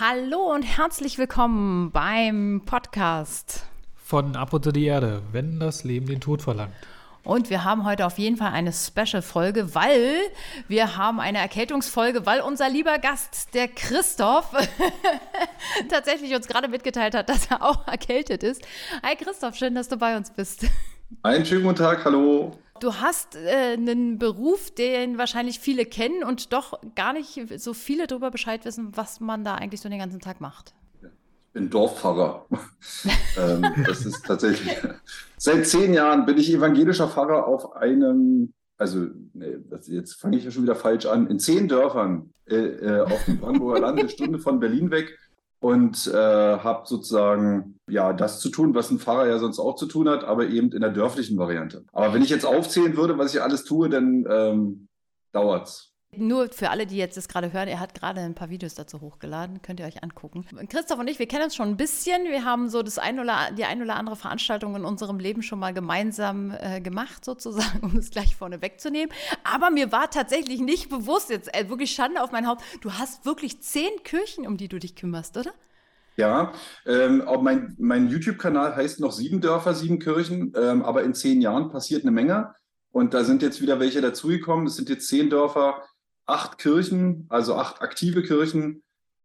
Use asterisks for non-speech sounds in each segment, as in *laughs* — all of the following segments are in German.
Hallo und herzlich willkommen beim Podcast von Ab unter die Erde, wenn das Leben den Tod verlangt. Und wir haben heute auf jeden Fall eine Special-Folge, weil wir haben eine Erkältungsfolge, weil unser lieber Gast, der Christoph, *laughs* tatsächlich uns gerade mitgeteilt hat, dass er auch erkältet ist. Hi Christoph, schön, dass du bei uns bist. Einen schönen guten Tag, hallo. Du hast äh, einen Beruf, den wahrscheinlich viele kennen und doch gar nicht so viele darüber Bescheid wissen, was man da eigentlich so den ganzen Tag macht. Ich bin Dorfpfarrer. *laughs* ähm, das ist tatsächlich. Seit zehn Jahren bin ich evangelischer Pfarrer auf einem, also nee, das, jetzt fange ich ja schon wieder falsch an, in zehn Dörfern äh, äh, auf dem Brandenburger Land, eine Stunde von Berlin weg und äh, habe sozusagen ja das zu tun, was ein Pfarrer ja sonst auch zu tun hat, aber eben in der dörflichen Variante. Aber wenn ich jetzt aufzählen würde, was ich alles tue, dann ähm, dauert's. Nur für alle, die jetzt das gerade hören, er hat gerade ein paar Videos dazu hochgeladen, könnt ihr euch angucken. Christoph und ich, wir kennen uns schon ein bisschen. Wir haben so das ein oder, die ein oder andere Veranstaltung in unserem Leben schon mal gemeinsam äh, gemacht, sozusagen, *laughs* um es gleich vorne wegzunehmen. Aber mir war tatsächlich nicht bewusst, jetzt äh, wirklich Schande auf mein Haupt, du hast wirklich zehn Kirchen, um die du dich kümmerst, oder? Ja, ähm, mein, mein YouTube-Kanal heißt noch sieben Dörfer, sieben Kirchen, ähm, aber in zehn Jahren passiert eine Menge. Und da sind jetzt wieder welche dazugekommen. Es sind jetzt zehn Dörfer, acht Kirchen, also acht aktive Kirchen,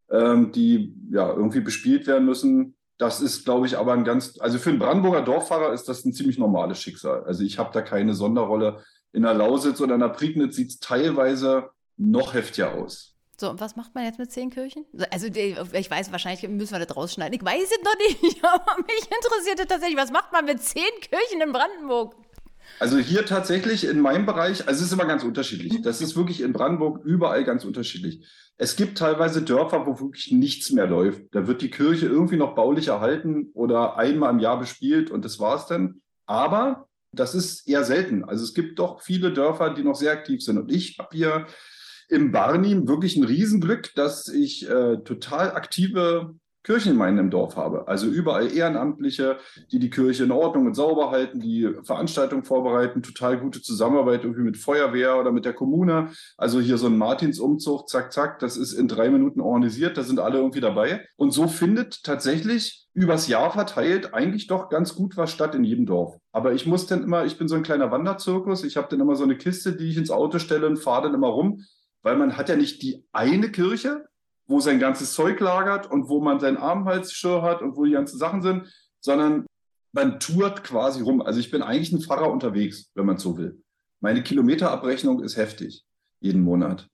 ähm, die ja irgendwie bespielt werden müssen. Das ist, glaube ich, aber ein ganz, also für einen Brandenburger Dorffahrer ist das ein ziemlich normales Schicksal. Also ich habe da keine Sonderrolle. In der Lausitz oder in der Prignitz sieht es teilweise noch heftiger aus. So, und was macht man jetzt mit zehn Kirchen? Also, ich weiß, wahrscheinlich müssen wir das rausschneiden. Ich weiß es noch nicht, *laughs* aber mich interessiert tatsächlich, was macht man mit zehn Kirchen in Brandenburg? Also hier tatsächlich in meinem Bereich, also es ist immer ganz unterschiedlich. Das ist wirklich in Brandenburg überall ganz unterschiedlich. Es gibt teilweise Dörfer, wo wirklich nichts mehr läuft. Da wird die Kirche irgendwie noch baulich erhalten oder einmal im Jahr bespielt und das war's dann. Aber das ist eher selten. Also es gibt doch viele Dörfer, die noch sehr aktiv sind. Und ich habe hier im Barnim wirklich ein Riesenglück, dass ich äh, total aktive Kirchengemeinden im Dorf habe. Also überall Ehrenamtliche, die die Kirche in Ordnung und sauber halten, die Veranstaltungen vorbereiten, total gute Zusammenarbeit irgendwie mit Feuerwehr oder mit der Kommune. Also hier so ein Martinsumzug, zack, zack, das ist in drei Minuten organisiert, da sind alle irgendwie dabei. Und so findet tatsächlich übers Jahr verteilt eigentlich doch ganz gut was statt in jedem Dorf. Aber ich muss dann immer, ich bin so ein kleiner Wanderzirkus, ich habe dann immer so eine Kiste, die ich ins Auto stelle und fahre dann immer rum, weil man hat ja nicht die eine Kirche, wo sein ganzes Zeug lagert und wo man sein Armhalsschirr hat und wo die ganzen Sachen sind, sondern man tourt quasi rum. Also ich bin eigentlich ein Pfarrer unterwegs, wenn man so will. Meine Kilometerabrechnung ist heftig, jeden Monat.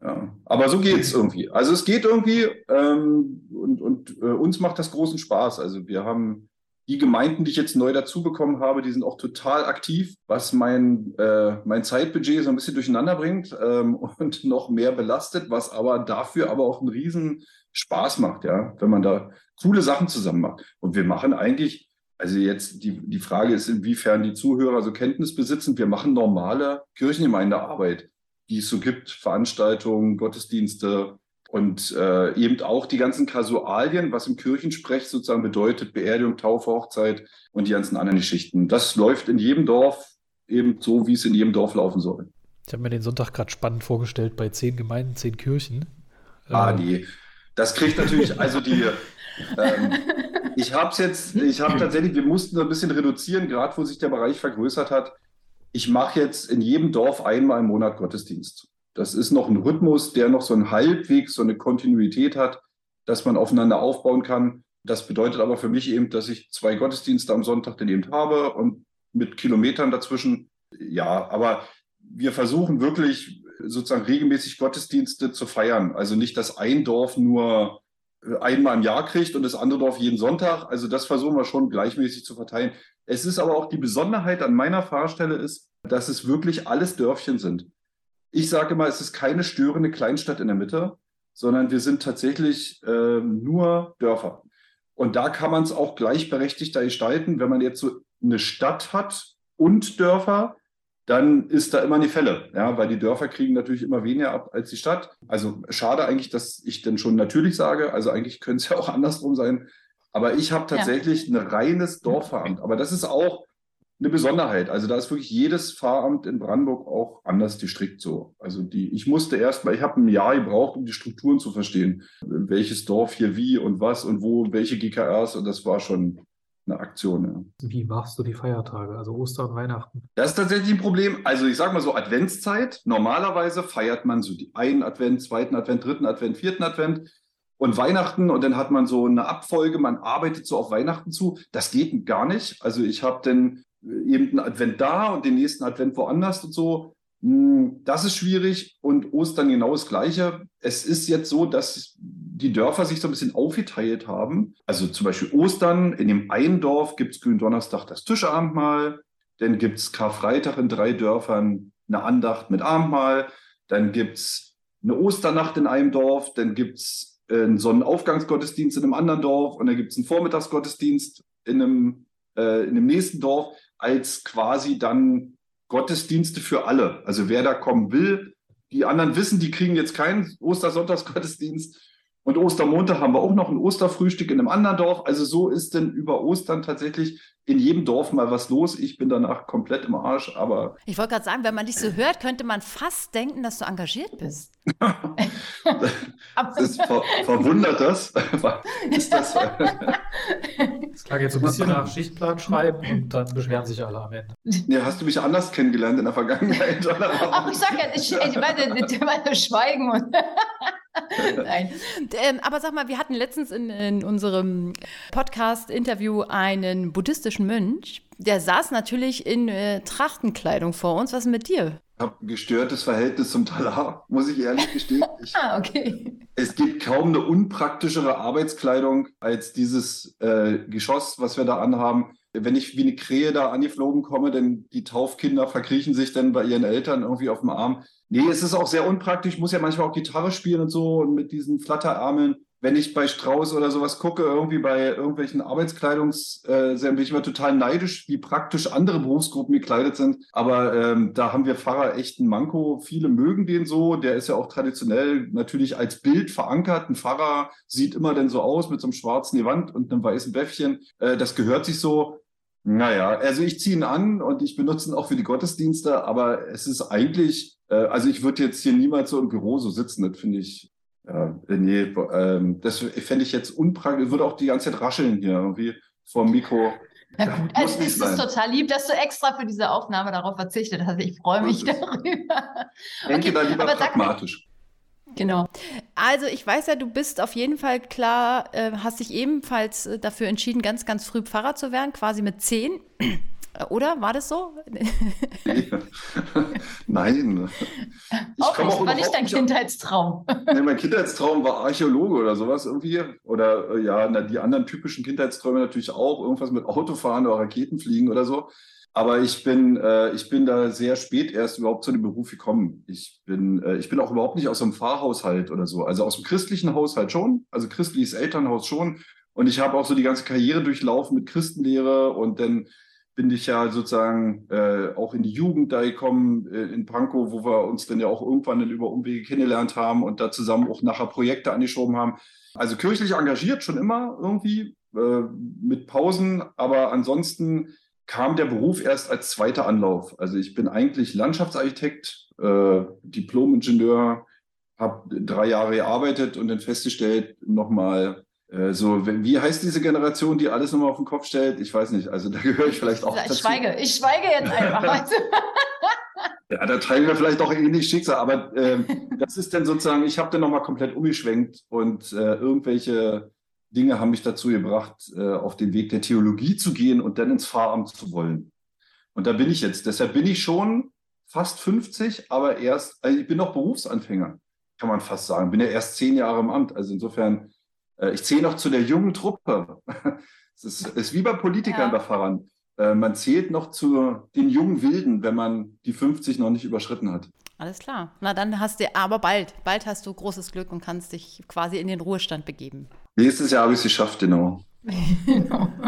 Ja. Aber so geht es irgendwie. Also es geht irgendwie ähm, und, und äh, uns macht das großen Spaß. Also wir haben die Gemeinden, die ich jetzt neu dazu bekommen habe, die sind auch total aktiv, was mein, äh, mein Zeitbudget so ein bisschen durcheinander bringt ähm, *laughs* und noch mehr belastet, was aber dafür aber auch einen riesen Spaß macht, ja, wenn man da coole Sachen zusammen macht. Und wir machen eigentlich, also jetzt die, die Frage ist, inwiefern die Zuhörer so Kenntnis besitzen. Wir machen normale Kirchengemeindearbeit, die es so gibt, Veranstaltungen, Gottesdienste, und äh, eben auch die ganzen Kasualien, was im Kirchensprech sozusagen bedeutet, Beerdigung, Taufe, Hochzeit und die ganzen anderen Geschichten. Das läuft in jedem Dorf eben so, wie es in jedem Dorf laufen soll. Ich habe mir den Sonntag gerade spannend vorgestellt bei zehn Gemeinden, zehn Kirchen. Ah, ähm. nee. Das kriegt natürlich, also die, *laughs* ähm, ich habe es jetzt, ich habe tatsächlich, wir mussten so ein bisschen reduzieren, gerade wo sich der Bereich vergrößert hat. Ich mache jetzt in jedem Dorf einmal im Monat Gottesdienst. Das ist noch ein Rhythmus, der noch so einen halbwegs, so eine Kontinuität hat, dass man aufeinander aufbauen kann. Das bedeutet aber für mich eben, dass ich zwei Gottesdienste am Sonntag dann eben habe und mit Kilometern dazwischen. Ja, aber wir versuchen wirklich sozusagen regelmäßig Gottesdienste zu feiern. Also nicht, dass ein Dorf nur einmal im Jahr kriegt und das andere Dorf jeden Sonntag. Also das versuchen wir schon gleichmäßig zu verteilen. Es ist aber auch die Besonderheit an meiner Fahrstelle ist, dass es wirklich alles Dörfchen sind. Ich sage mal, es ist keine störende Kleinstadt in der Mitte, sondern wir sind tatsächlich äh, nur Dörfer. Und da kann man es auch gleichberechtigter gestalten. Wenn man jetzt so eine Stadt hat und Dörfer, dann ist da immer eine Fälle, ja, weil die Dörfer kriegen natürlich immer weniger ab als die Stadt. Also schade eigentlich, dass ich dann schon natürlich sage, also eigentlich könnte es ja auch *laughs* andersrum sein. Aber ich habe tatsächlich ja. ein reines Dorfveramt. Aber das ist auch eine Besonderheit. Also da ist wirklich jedes Pfarramt in Brandenburg auch anders gestrickt so. Also die, ich musste erst mal, ich habe ein Jahr gebraucht, um die Strukturen zu verstehen. Welches Dorf hier wie und was und wo, welche GKRs und das war schon eine Aktion. Ja. Wie machst du die Feiertage, also Ostern und Weihnachten? Das ist tatsächlich ein Problem. Also ich sage mal so Adventszeit. Normalerweise feiert man so die einen Advent, zweiten Advent, dritten Advent, vierten Advent und Weihnachten und dann hat man so eine Abfolge, man arbeitet so auf Weihnachten zu. Das geht gar nicht. Also ich habe dann eben einen Advent da und den nächsten Advent woanders und so. Hm, das ist schwierig und Ostern genau das Gleiche. Es ist jetzt so, dass die Dörfer sich so ein bisschen aufgeteilt haben. Also zum Beispiel Ostern, in dem einen Dorf gibt es Gründonnerstag das Tischabendmahl, dann gibt es Karfreitag in drei Dörfern eine Andacht mit Abendmahl, dann gibt es eine Osternacht in einem Dorf, dann gibt es einen Sonnenaufgangsgottesdienst in einem anderen Dorf und dann gibt es einen Vormittagsgottesdienst in einem, äh, in einem nächsten Dorf als quasi dann Gottesdienste für alle. Also wer da kommen will, die anderen wissen, die kriegen jetzt keinen Ostersonntagsgottesdienst. Und Ostermontag haben wir auch noch ein Osterfrühstück in einem anderen Dorf. Also so ist denn über Ostern tatsächlich in jedem Dorf mal was los. Ich bin danach komplett im Arsch, aber. Ich wollte gerade sagen, wenn man dich so hört, könnte man fast denken, dass du engagiert bist. *laughs* das ver verwundert das. ist das das klang jetzt so ein bisschen nach Schichtplan schreiben und dann beschweren sich alle am Ende. Ja, hast du mich anders kennengelernt in der Vergangenheit? *laughs* Ach, ich sag ja, ich, ich meine, ich meine Schweigen und. *laughs* Nein. Ähm, aber sag mal, wir hatten letztens in, in unserem Podcast-Interview einen buddhistischen Mönch. Der saß natürlich in äh, Trachtenkleidung vor uns. Was ist mit dir? Ich habe ein gestörtes Verhältnis zum Talar, *laughs* muss ich ehrlich gestehen. *laughs* Ich, ah, okay. Es gibt kaum eine unpraktischere Arbeitskleidung als dieses äh, Geschoss, was wir da anhaben. Wenn ich wie eine Krähe da angeflogen komme, denn die Taufkinder verkriechen sich dann bei ihren Eltern irgendwie auf dem Arm. Nee, es ist auch sehr unpraktisch. Ich muss ja manchmal auch Gitarre spielen und so und mit diesen Flatterarmeln. Wenn ich bei Strauß oder sowas gucke, irgendwie bei irgendwelchen Arbeitskleidungs, äh, bin ich immer total neidisch, wie praktisch andere Berufsgruppen gekleidet sind. Aber ähm, da haben wir Pfarrer echt einen Manko. Viele mögen den so. Der ist ja auch traditionell natürlich als Bild verankert. Ein Pfarrer sieht immer denn so aus mit so einem schwarzen Gewand und einem weißen Bäffchen. Äh, das gehört sich so. Naja, also ich ziehe ihn an und ich benutze ihn auch für die Gottesdienste, aber es ist eigentlich äh, also ich würde jetzt hier niemals so im Büro so sitzen, das finde ich, ja, nee, ähm, das fände ich jetzt unpraktisch, würde auch die ganze Zeit rascheln hier irgendwie vor dem Mikro. Ja, gut. Also, es ist total lieb, dass du extra für diese Aufnahme darauf verzichtet hast. Ich freue mich darüber. Denke okay, da lieber pragmatisch. Genau. Also ich weiß ja, du bist auf jeden Fall klar, äh, hast dich ebenfalls äh, dafür entschieden, ganz, ganz früh Pfarrer zu werden, quasi mit zehn. Oder? War das so? *laughs* *laughs* Nein. Ich auch nicht, war nicht dein Kindheitstraum. nee, mein Kindheitstraum war Archäologe oder sowas irgendwie. Oder äh, ja, na, die anderen typischen Kindheitsträume natürlich auch. Irgendwas mit Autofahren oder Raketenfliegen oder so. Aber ich bin, äh, ich bin da sehr spät erst überhaupt zu dem Beruf gekommen. Ich bin, äh, ich bin auch überhaupt nicht aus einem Pfarrhaushalt oder so. Also aus dem christlichen Haushalt schon, also christliches Elternhaus schon. Und ich habe auch so die ganze Karriere durchlaufen mit Christenlehre und dann bin ich ja sozusagen äh, auch in die Jugend da gekommen äh, in Pankow, wo wir uns dann ja auch irgendwann dann über Umwege kennengelernt haben und da zusammen auch nachher Projekte angeschoben haben. Also kirchlich engagiert schon immer irgendwie äh, mit Pausen, aber ansonsten kam der Beruf erst als zweiter Anlauf. Also ich bin eigentlich Landschaftsarchitekt, äh, Diplom-Ingenieur, habe drei Jahre gearbeitet und dann festgestellt, nochmal so, wie heißt diese Generation, die alles nochmal auf den Kopf stellt? Ich weiß nicht. Also da gehöre ich vielleicht auch ich dazu. schweige, ich schweige jetzt einfach. *laughs* *laughs* ja, da teilen wir vielleicht auch ähnlich Schicksal, aber äh, das ist dann sozusagen, ich habe dann nochmal komplett umgeschwenkt und äh, irgendwelche Dinge haben mich dazu gebracht, äh, auf den Weg der Theologie zu gehen und dann ins Pfarramt zu wollen. Und da bin ich jetzt. Deshalb bin ich schon fast 50, aber erst, also ich bin noch Berufsanfänger, kann man fast sagen. Bin ja erst zehn Jahre im Amt. Also insofern äh, ich zähle noch zu der jungen Truppe. *laughs* Es ist, ist, wie bei Politikern ja. bei Fahrern. Äh, man zählt noch zu den jungen Wilden, wenn man die 50 noch nicht überschritten hat. Alles klar. Na dann hast du, aber bald, bald hast du großes Glück und kannst dich quasi in den Ruhestand begeben. Nächstes Jahr habe ich es geschafft, genau. genau. *laughs*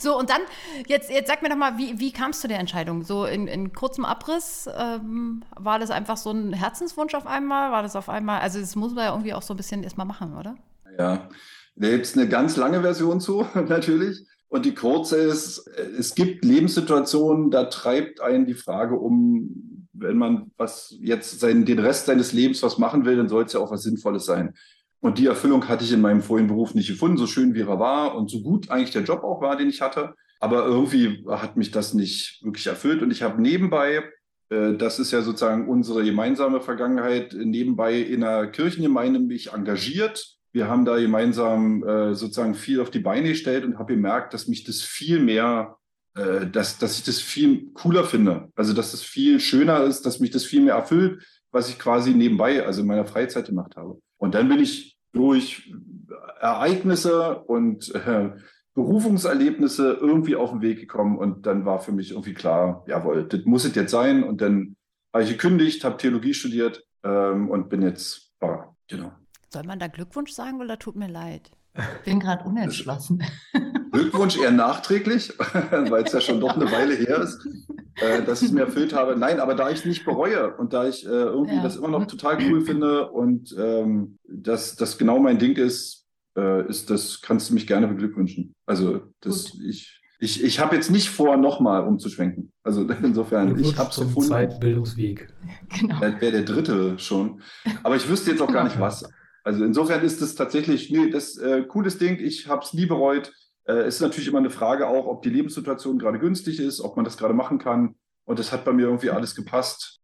So, und dann, jetzt, jetzt sag mir doch mal, wie, wie kamst du der Entscheidung? So in, in kurzem Abriss, ähm, war das einfach so ein Herzenswunsch auf einmal? War das auf einmal, also das muss man ja irgendwie auch so ein bisschen erstmal machen, oder? Ja, da gibt es eine ganz lange Version zu, *laughs* natürlich. Und die kurze ist, es gibt Lebenssituationen, da treibt einen die Frage um, wenn man was jetzt sein, den Rest seines Lebens was machen will, dann soll es ja auch was Sinnvolles sein. Und die Erfüllung hatte ich in meinem vorigen Beruf nicht gefunden, so schön wie er war und so gut eigentlich der Job auch war, den ich hatte. Aber irgendwie hat mich das nicht wirklich erfüllt. Und ich habe nebenbei, äh, das ist ja sozusagen unsere gemeinsame Vergangenheit, nebenbei in einer Kirchengemeinde mich engagiert. Wir haben da gemeinsam äh, sozusagen viel auf die Beine gestellt und habe gemerkt, dass mich das viel mehr, äh, dass, dass ich das viel cooler finde. Also dass es viel schöner ist, dass mich das viel mehr erfüllt, was ich quasi nebenbei, also in meiner Freizeit gemacht habe. Und dann bin ich durch Ereignisse und äh, Berufungserlebnisse irgendwie auf den Weg gekommen und dann war für mich irgendwie klar, jawohl, das muss es jetzt sein. Und dann habe ich gekündigt, habe Theologie studiert ähm, und bin jetzt Pfarrer. Genau. Soll man da Glückwunsch sagen oder tut mir leid? Bin gerade unentschlossen. *laughs* Glückwunsch eher nachträglich, *laughs* weil es ja schon doch eine Weile her ist, äh, dass ich es mir erfüllt habe. Nein, aber da ich es nicht bereue und da ich äh, irgendwie ja. das immer noch total cool finde und ähm, dass das genau mein Ding ist, äh, ist das, kannst du mich gerne beglückwünschen. Also das, Gut. ich, ich, ich habe jetzt nicht vor, nochmal umzuschwenken. Also *laughs* insofern, ich habe es gefunden. Zeitbildungsweg. Genau. Das wäre der dritte schon. Aber ich wüsste jetzt auch gar nicht was. Also insofern ist es tatsächlich, nee, das äh, cooles Ding. Ich habe es nie bereut. Äh, ist natürlich immer eine Frage auch, ob die Lebenssituation gerade günstig ist, ob man das gerade machen kann. Und das hat bei mir irgendwie alles gepasst.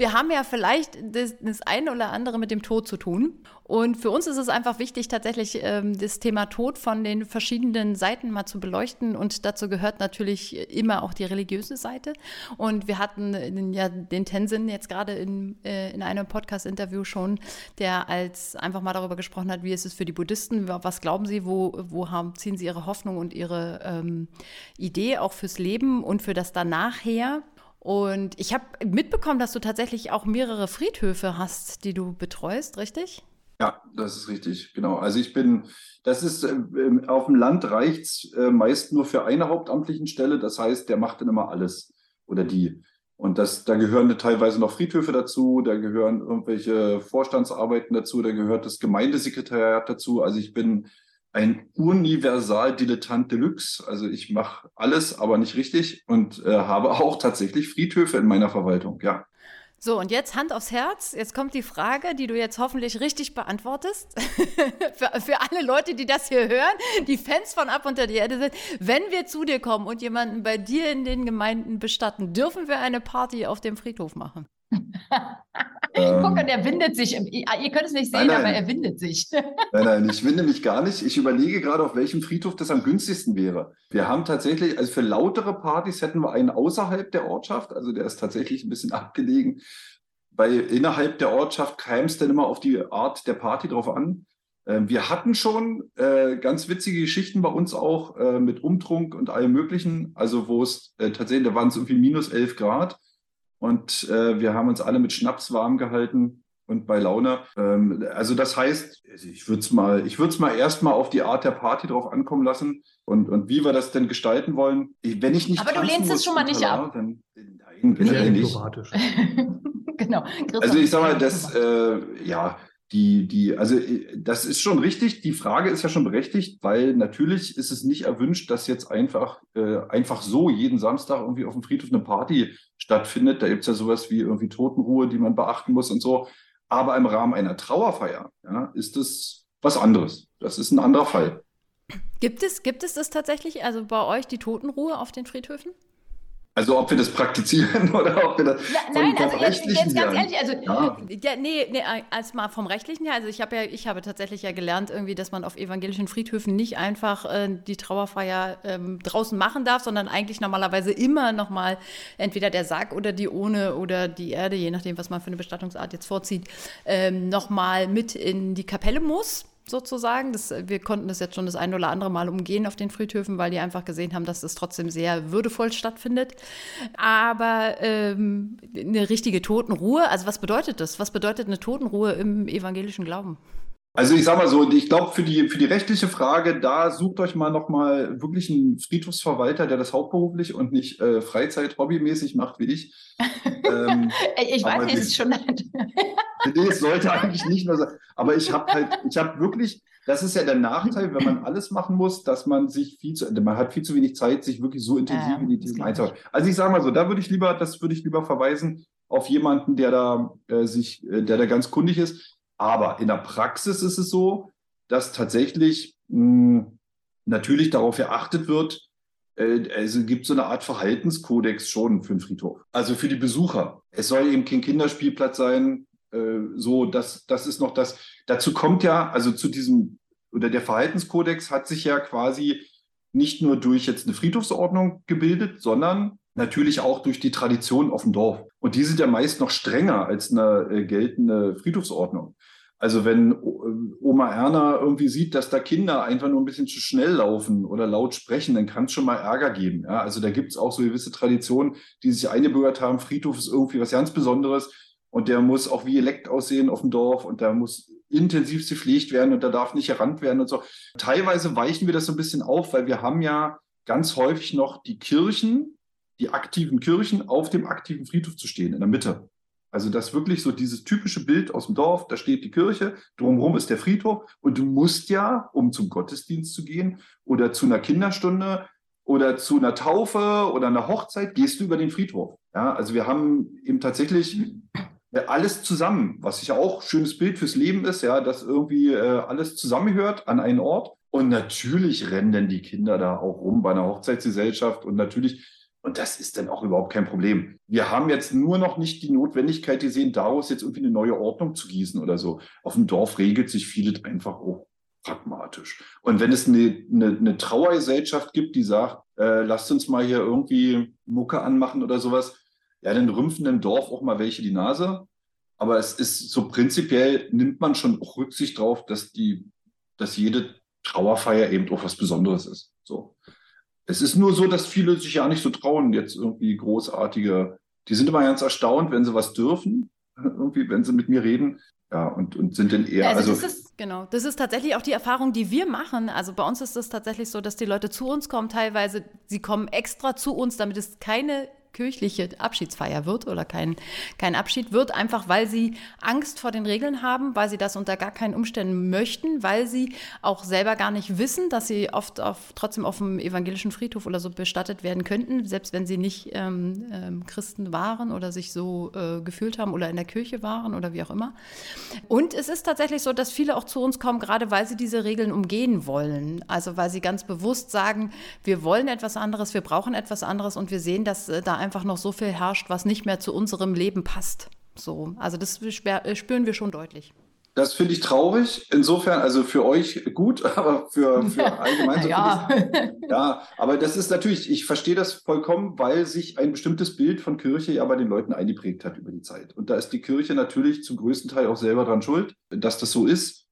Wir haben ja vielleicht das, das eine oder andere mit dem Tod zu tun. Und für uns ist es einfach wichtig, tatsächlich ähm, das Thema Tod von den verschiedenen Seiten mal zu beleuchten. Und dazu gehört natürlich immer auch die religiöse Seite. Und wir hatten ja den Tenzin jetzt gerade in, äh, in einem Podcast-Interview schon, der als einfach mal darüber gesprochen hat, wie ist es für die Buddhisten, was glauben sie, wo, wo haben, ziehen sie ihre Hoffnung und ihre ähm, Idee auch fürs Leben und für das danach her. Und ich habe mitbekommen, dass du tatsächlich auch mehrere Friedhöfe hast, die du betreust, richtig? Ja, das ist richtig, genau. Also ich bin, das ist, äh, auf dem Land reicht es äh, meist nur für eine hauptamtlichen Stelle. Das heißt, der macht dann immer alles oder die. Und das, da gehören teilweise noch Friedhöfe dazu, da gehören irgendwelche Vorstandsarbeiten dazu, da gehört das Gemeindesekretariat dazu. Also ich bin ein Universal-Dilettant Deluxe. Also ich mache alles, aber nicht richtig und äh, habe *laughs* auch tatsächlich Friedhöfe in meiner Verwaltung, ja. So, und jetzt Hand aufs Herz. Jetzt kommt die Frage, die du jetzt hoffentlich richtig beantwortest. *laughs* für, für alle Leute, die das hier hören, die Fans von Ab unter die Erde sind. Wenn wir zu dir kommen und jemanden bei dir in den Gemeinden bestatten, dürfen wir eine Party auf dem Friedhof machen? Ähm, Guck, er windet sich. Ihr könnt es nicht sehen, nein, nein. aber er windet sich. *laughs* nein, nein, ich winde mich gar nicht. Ich überlege gerade, auf welchem Friedhof das am günstigsten wäre. Wir haben tatsächlich, also für lautere Partys hätten wir einen außerhalb der Ortschaft, also der ist tatsächlich ein bisschen *laughs* abgelegen. Weil innerhalb der Ortschaft käme es dann immer auf die Art der Party drauf an. Ähm, wir hatten schon äh, ganz witzige Geschichten bei uns auch äh, mit Umtrunk und allem Möglichen. Also, wo es äh, tatsächlich, da waren es irgendwie minus 11 Grad. Und äh, wir haben uns alle mit Schnaps warm gehalten und bei Laune. Ähm, also das heißt, ich würde es mal, ich würde es mal erstmal auf die Art der Party drauf ankommen lassen und, und wie wir das denn gestalten wollen. Wenn ich nicht Aber du lehnst es schon mal nicht ab. Dann, nein, generell nicht. *laughs* genau. Also ich sag mal, das, äh, ja, die, die, also äh, das ist schon richtig. Die Frage ist ja schon berechtigt, weil natürlich ist es nicht erwünscht, dass jetzt einfach, äh, einfach so jeden Samstag irgendwie auf dem Friedhof eine Party stattfindet. Da gibt es ja sowas wie irgendwie Totenruhe, die man beachten muss und so. Aber im Rahmen einer Trauerfeier ja, ist es was anderes. Das ist ein anderer Fall. Gibt es, gibt es das tatsächlich, also bei euch die Totenruhe auf den Friedhöfen? Also ob wir das praktizieren *laughs* oder ob wir das Na, Nein, also jetzt, jetzt ganz ehrlich, also ja. ja nee, nee, als mal vom rechtlichen her, also ich habe ja, ich habe tatsächlich ja gelernt irgendwie, dass man auf evangelischen Friedhöfen nicht einfach äh, die Trauerfeier ähm, draußen machen darf, sondern eigentlich normalerweise immer nochmal entweder der Sarg oder die Urne oder die Erde, je nachdem, was man für eine Bestattungsart jetzt vorzieht, ähm, nochmal mit in die Kapelle muss sozusagen. Das, wir konnten das jetzt schon das ein oder andere Mal umgehen auf den Friedhöfen, weil die einfach gesehen haben, dass es trotzdem sehr würdevoll stattfindet. Aber ähm, eine richtige Totenruhe, also was bedeutet das? Was bedeutet eine Totenruhe im evangelischen Glauben? Also ich sage mal so, ich glaube für die für die rechtliche Frage, da sucht euch mal noch mal wirklich einen Friedhofsverwalter, der das hauptberuflich und nicht äh, Freizeit hobbymäßig macht wie ich. ähm, *laughs* ich weiß nicht, ist schon. *laughs* nee, es sollte eigentlich nicht mehr sein. Aber ich habe halt, ich habe wirklich, das ist ja der Nachteil, wenn man alles machen muss, dass man sich viel zu, man hat viel zu wenig Zeit, sich wirklich so intensiv Ja, in die Themen einzutauchen. Also ich sage mal so, da würde ich lieber, das würde ich lieber verweisen auf jemanden, der da äh, sich, äh, der da ganz kundig ist. Aber in der Praxis ist es so, dass tatsächlich mh, natürlich darauf geachtet wird, äh, also gibt so eine Art Verhaltenskodex schon für den Friedhof. Also für die Besucher. Es soll eben kein Kinderspielplatz sein. Äh, so, das, das ist noch das. Dazu kommt ja, also zu diesem, oder der Verhaltenskodex hat sich ja quasi nicht nur durch jetzt eine Friedhofsordnung gebildet, sondern natürlich auch durch die Tradition auf dem Dorf. Und die sind ja meist noch strenger als eine äh, geltende Friedhofsordnung. Also wenn äh, Oma Erna irgendwie sieht, dass da Kinder einfach nur ein bisschen zu schnell laufen oder laut sprechen, dann kann es schon mal Ärger geben. Ja? Also da gibt es auch so gewisse Traditionen, die sich eingebürgert haben. Friedhof ist irgendwie was ganz Besonderes und der muss auch wie Elekt aussehen auf dem Dorf und da muss intensiv gepflegt werden und da darf nicht gerannt werden und so. Teilweise weichen wir das so ein bisschen auf, weil wir haben ja ganz häufig noch die Kirchen, die aktiven Kirchen auf dem aktiven Friedhof zu stehen, in der Mitte. Also das wirklich so dieses typische Bild aus dem Dorf, da steht die Kirche, drumherum ist der Friedhof und du musst ja, um zum Gottesdienst zu gehen oder zu einer Kinderstunde oder zu einer Taufe oder einer Hochzeit, gehst du über den Friedhof. Ja, also wir haben eben tatsächlich äh, alles zusammen, was ja auch schönes Bild fürs Leben ist, ja, dass irgendwie äh, alles zusammenhört an einen Ort. Und natürlich rennen denn die Kinder da auch rum bei einer Hochzeitsgesellschaft und natürlich und das ist dann auch überhaupt kein Problem. Wir haben jetzt nur noch nicht die Notwendigkeit gesehen, daraus jetzt irgendwie eine neue Ordnung zu gießen oder so. Auf dem Dorf regelt sich vieles einfach auch pragmatisch. Und wenn es eine, eine, eine Trauergesellschaft gibt, die sagt, äh, lasst uns mal hier irgendwie Mucke anmachen oder sowas, ja, dann rümpfen im Dorf auch mal welche die Nase. Aber es ist so prinzipiell nimmt man schon auch Rücksicht drauf, dass die, dass jede Trauerfeier eben auch was Besonderes ist. So. Es ist nur so, dass viele sich ja nicht so trauen, jetzt irgendwie großartige, die sind immer ganz erstaunt, wenn sie was dürfen, *laughs* irgendwie, wenn sie mit mir reden. Ja, und, und sind dann eher, also, also, das ist genau, das ist tatsächlich auch die Erfahrung, die wir machen. Also bei uns ist es tatsächlich so, dass die Leute zu uns kommen, teilweise, sie kommen extra zu uns, damit es keine kirchliche Abschiedsfeier wird oder kein, kein Abschied wird, einfach weil sie Angst vor den Regeln haben, weil sie das unter gar keinen Umständen möchten, weil sie auch selber gar nicht wissen, dass sie oft auf, trotzdem auf dem evangelischen Friedhof oder so bestattet werden könnten, selbst wenn sie nicht ähm, ähm, Christen waren oder sich so äh, gefühlt haben oder in der Kirche waren oder wie auch immer. Und es ist tatsächlich so, dass viele auch zu uns kommen, gerade weil sie diese Regeln umgehen wollen. Also weil sie ganz bewusst sagen, wir wollen etwas anderes, wir brauchen etwas anderes und wir sehen, dass äh, da einfach noch so viel herrscht, was nicht mehr zu unserem Leben passt. So, also das äh, spüren wir schon deutlich. das finde ich traurig. Insofern, also für euch gut, *laughs* aber für, für *laughs* allgemein so ja. ich- *laughs* Ja, aber das ist natürlich, ich verstehe das vollkommen, weil sich ein bestimmtes Bild von Kirche ja bei den Leuten eingeprägt hat über die Zeit. Und da ist die Kirche natürlich zum größten Teil auch selber dran schuld, dass das so ist.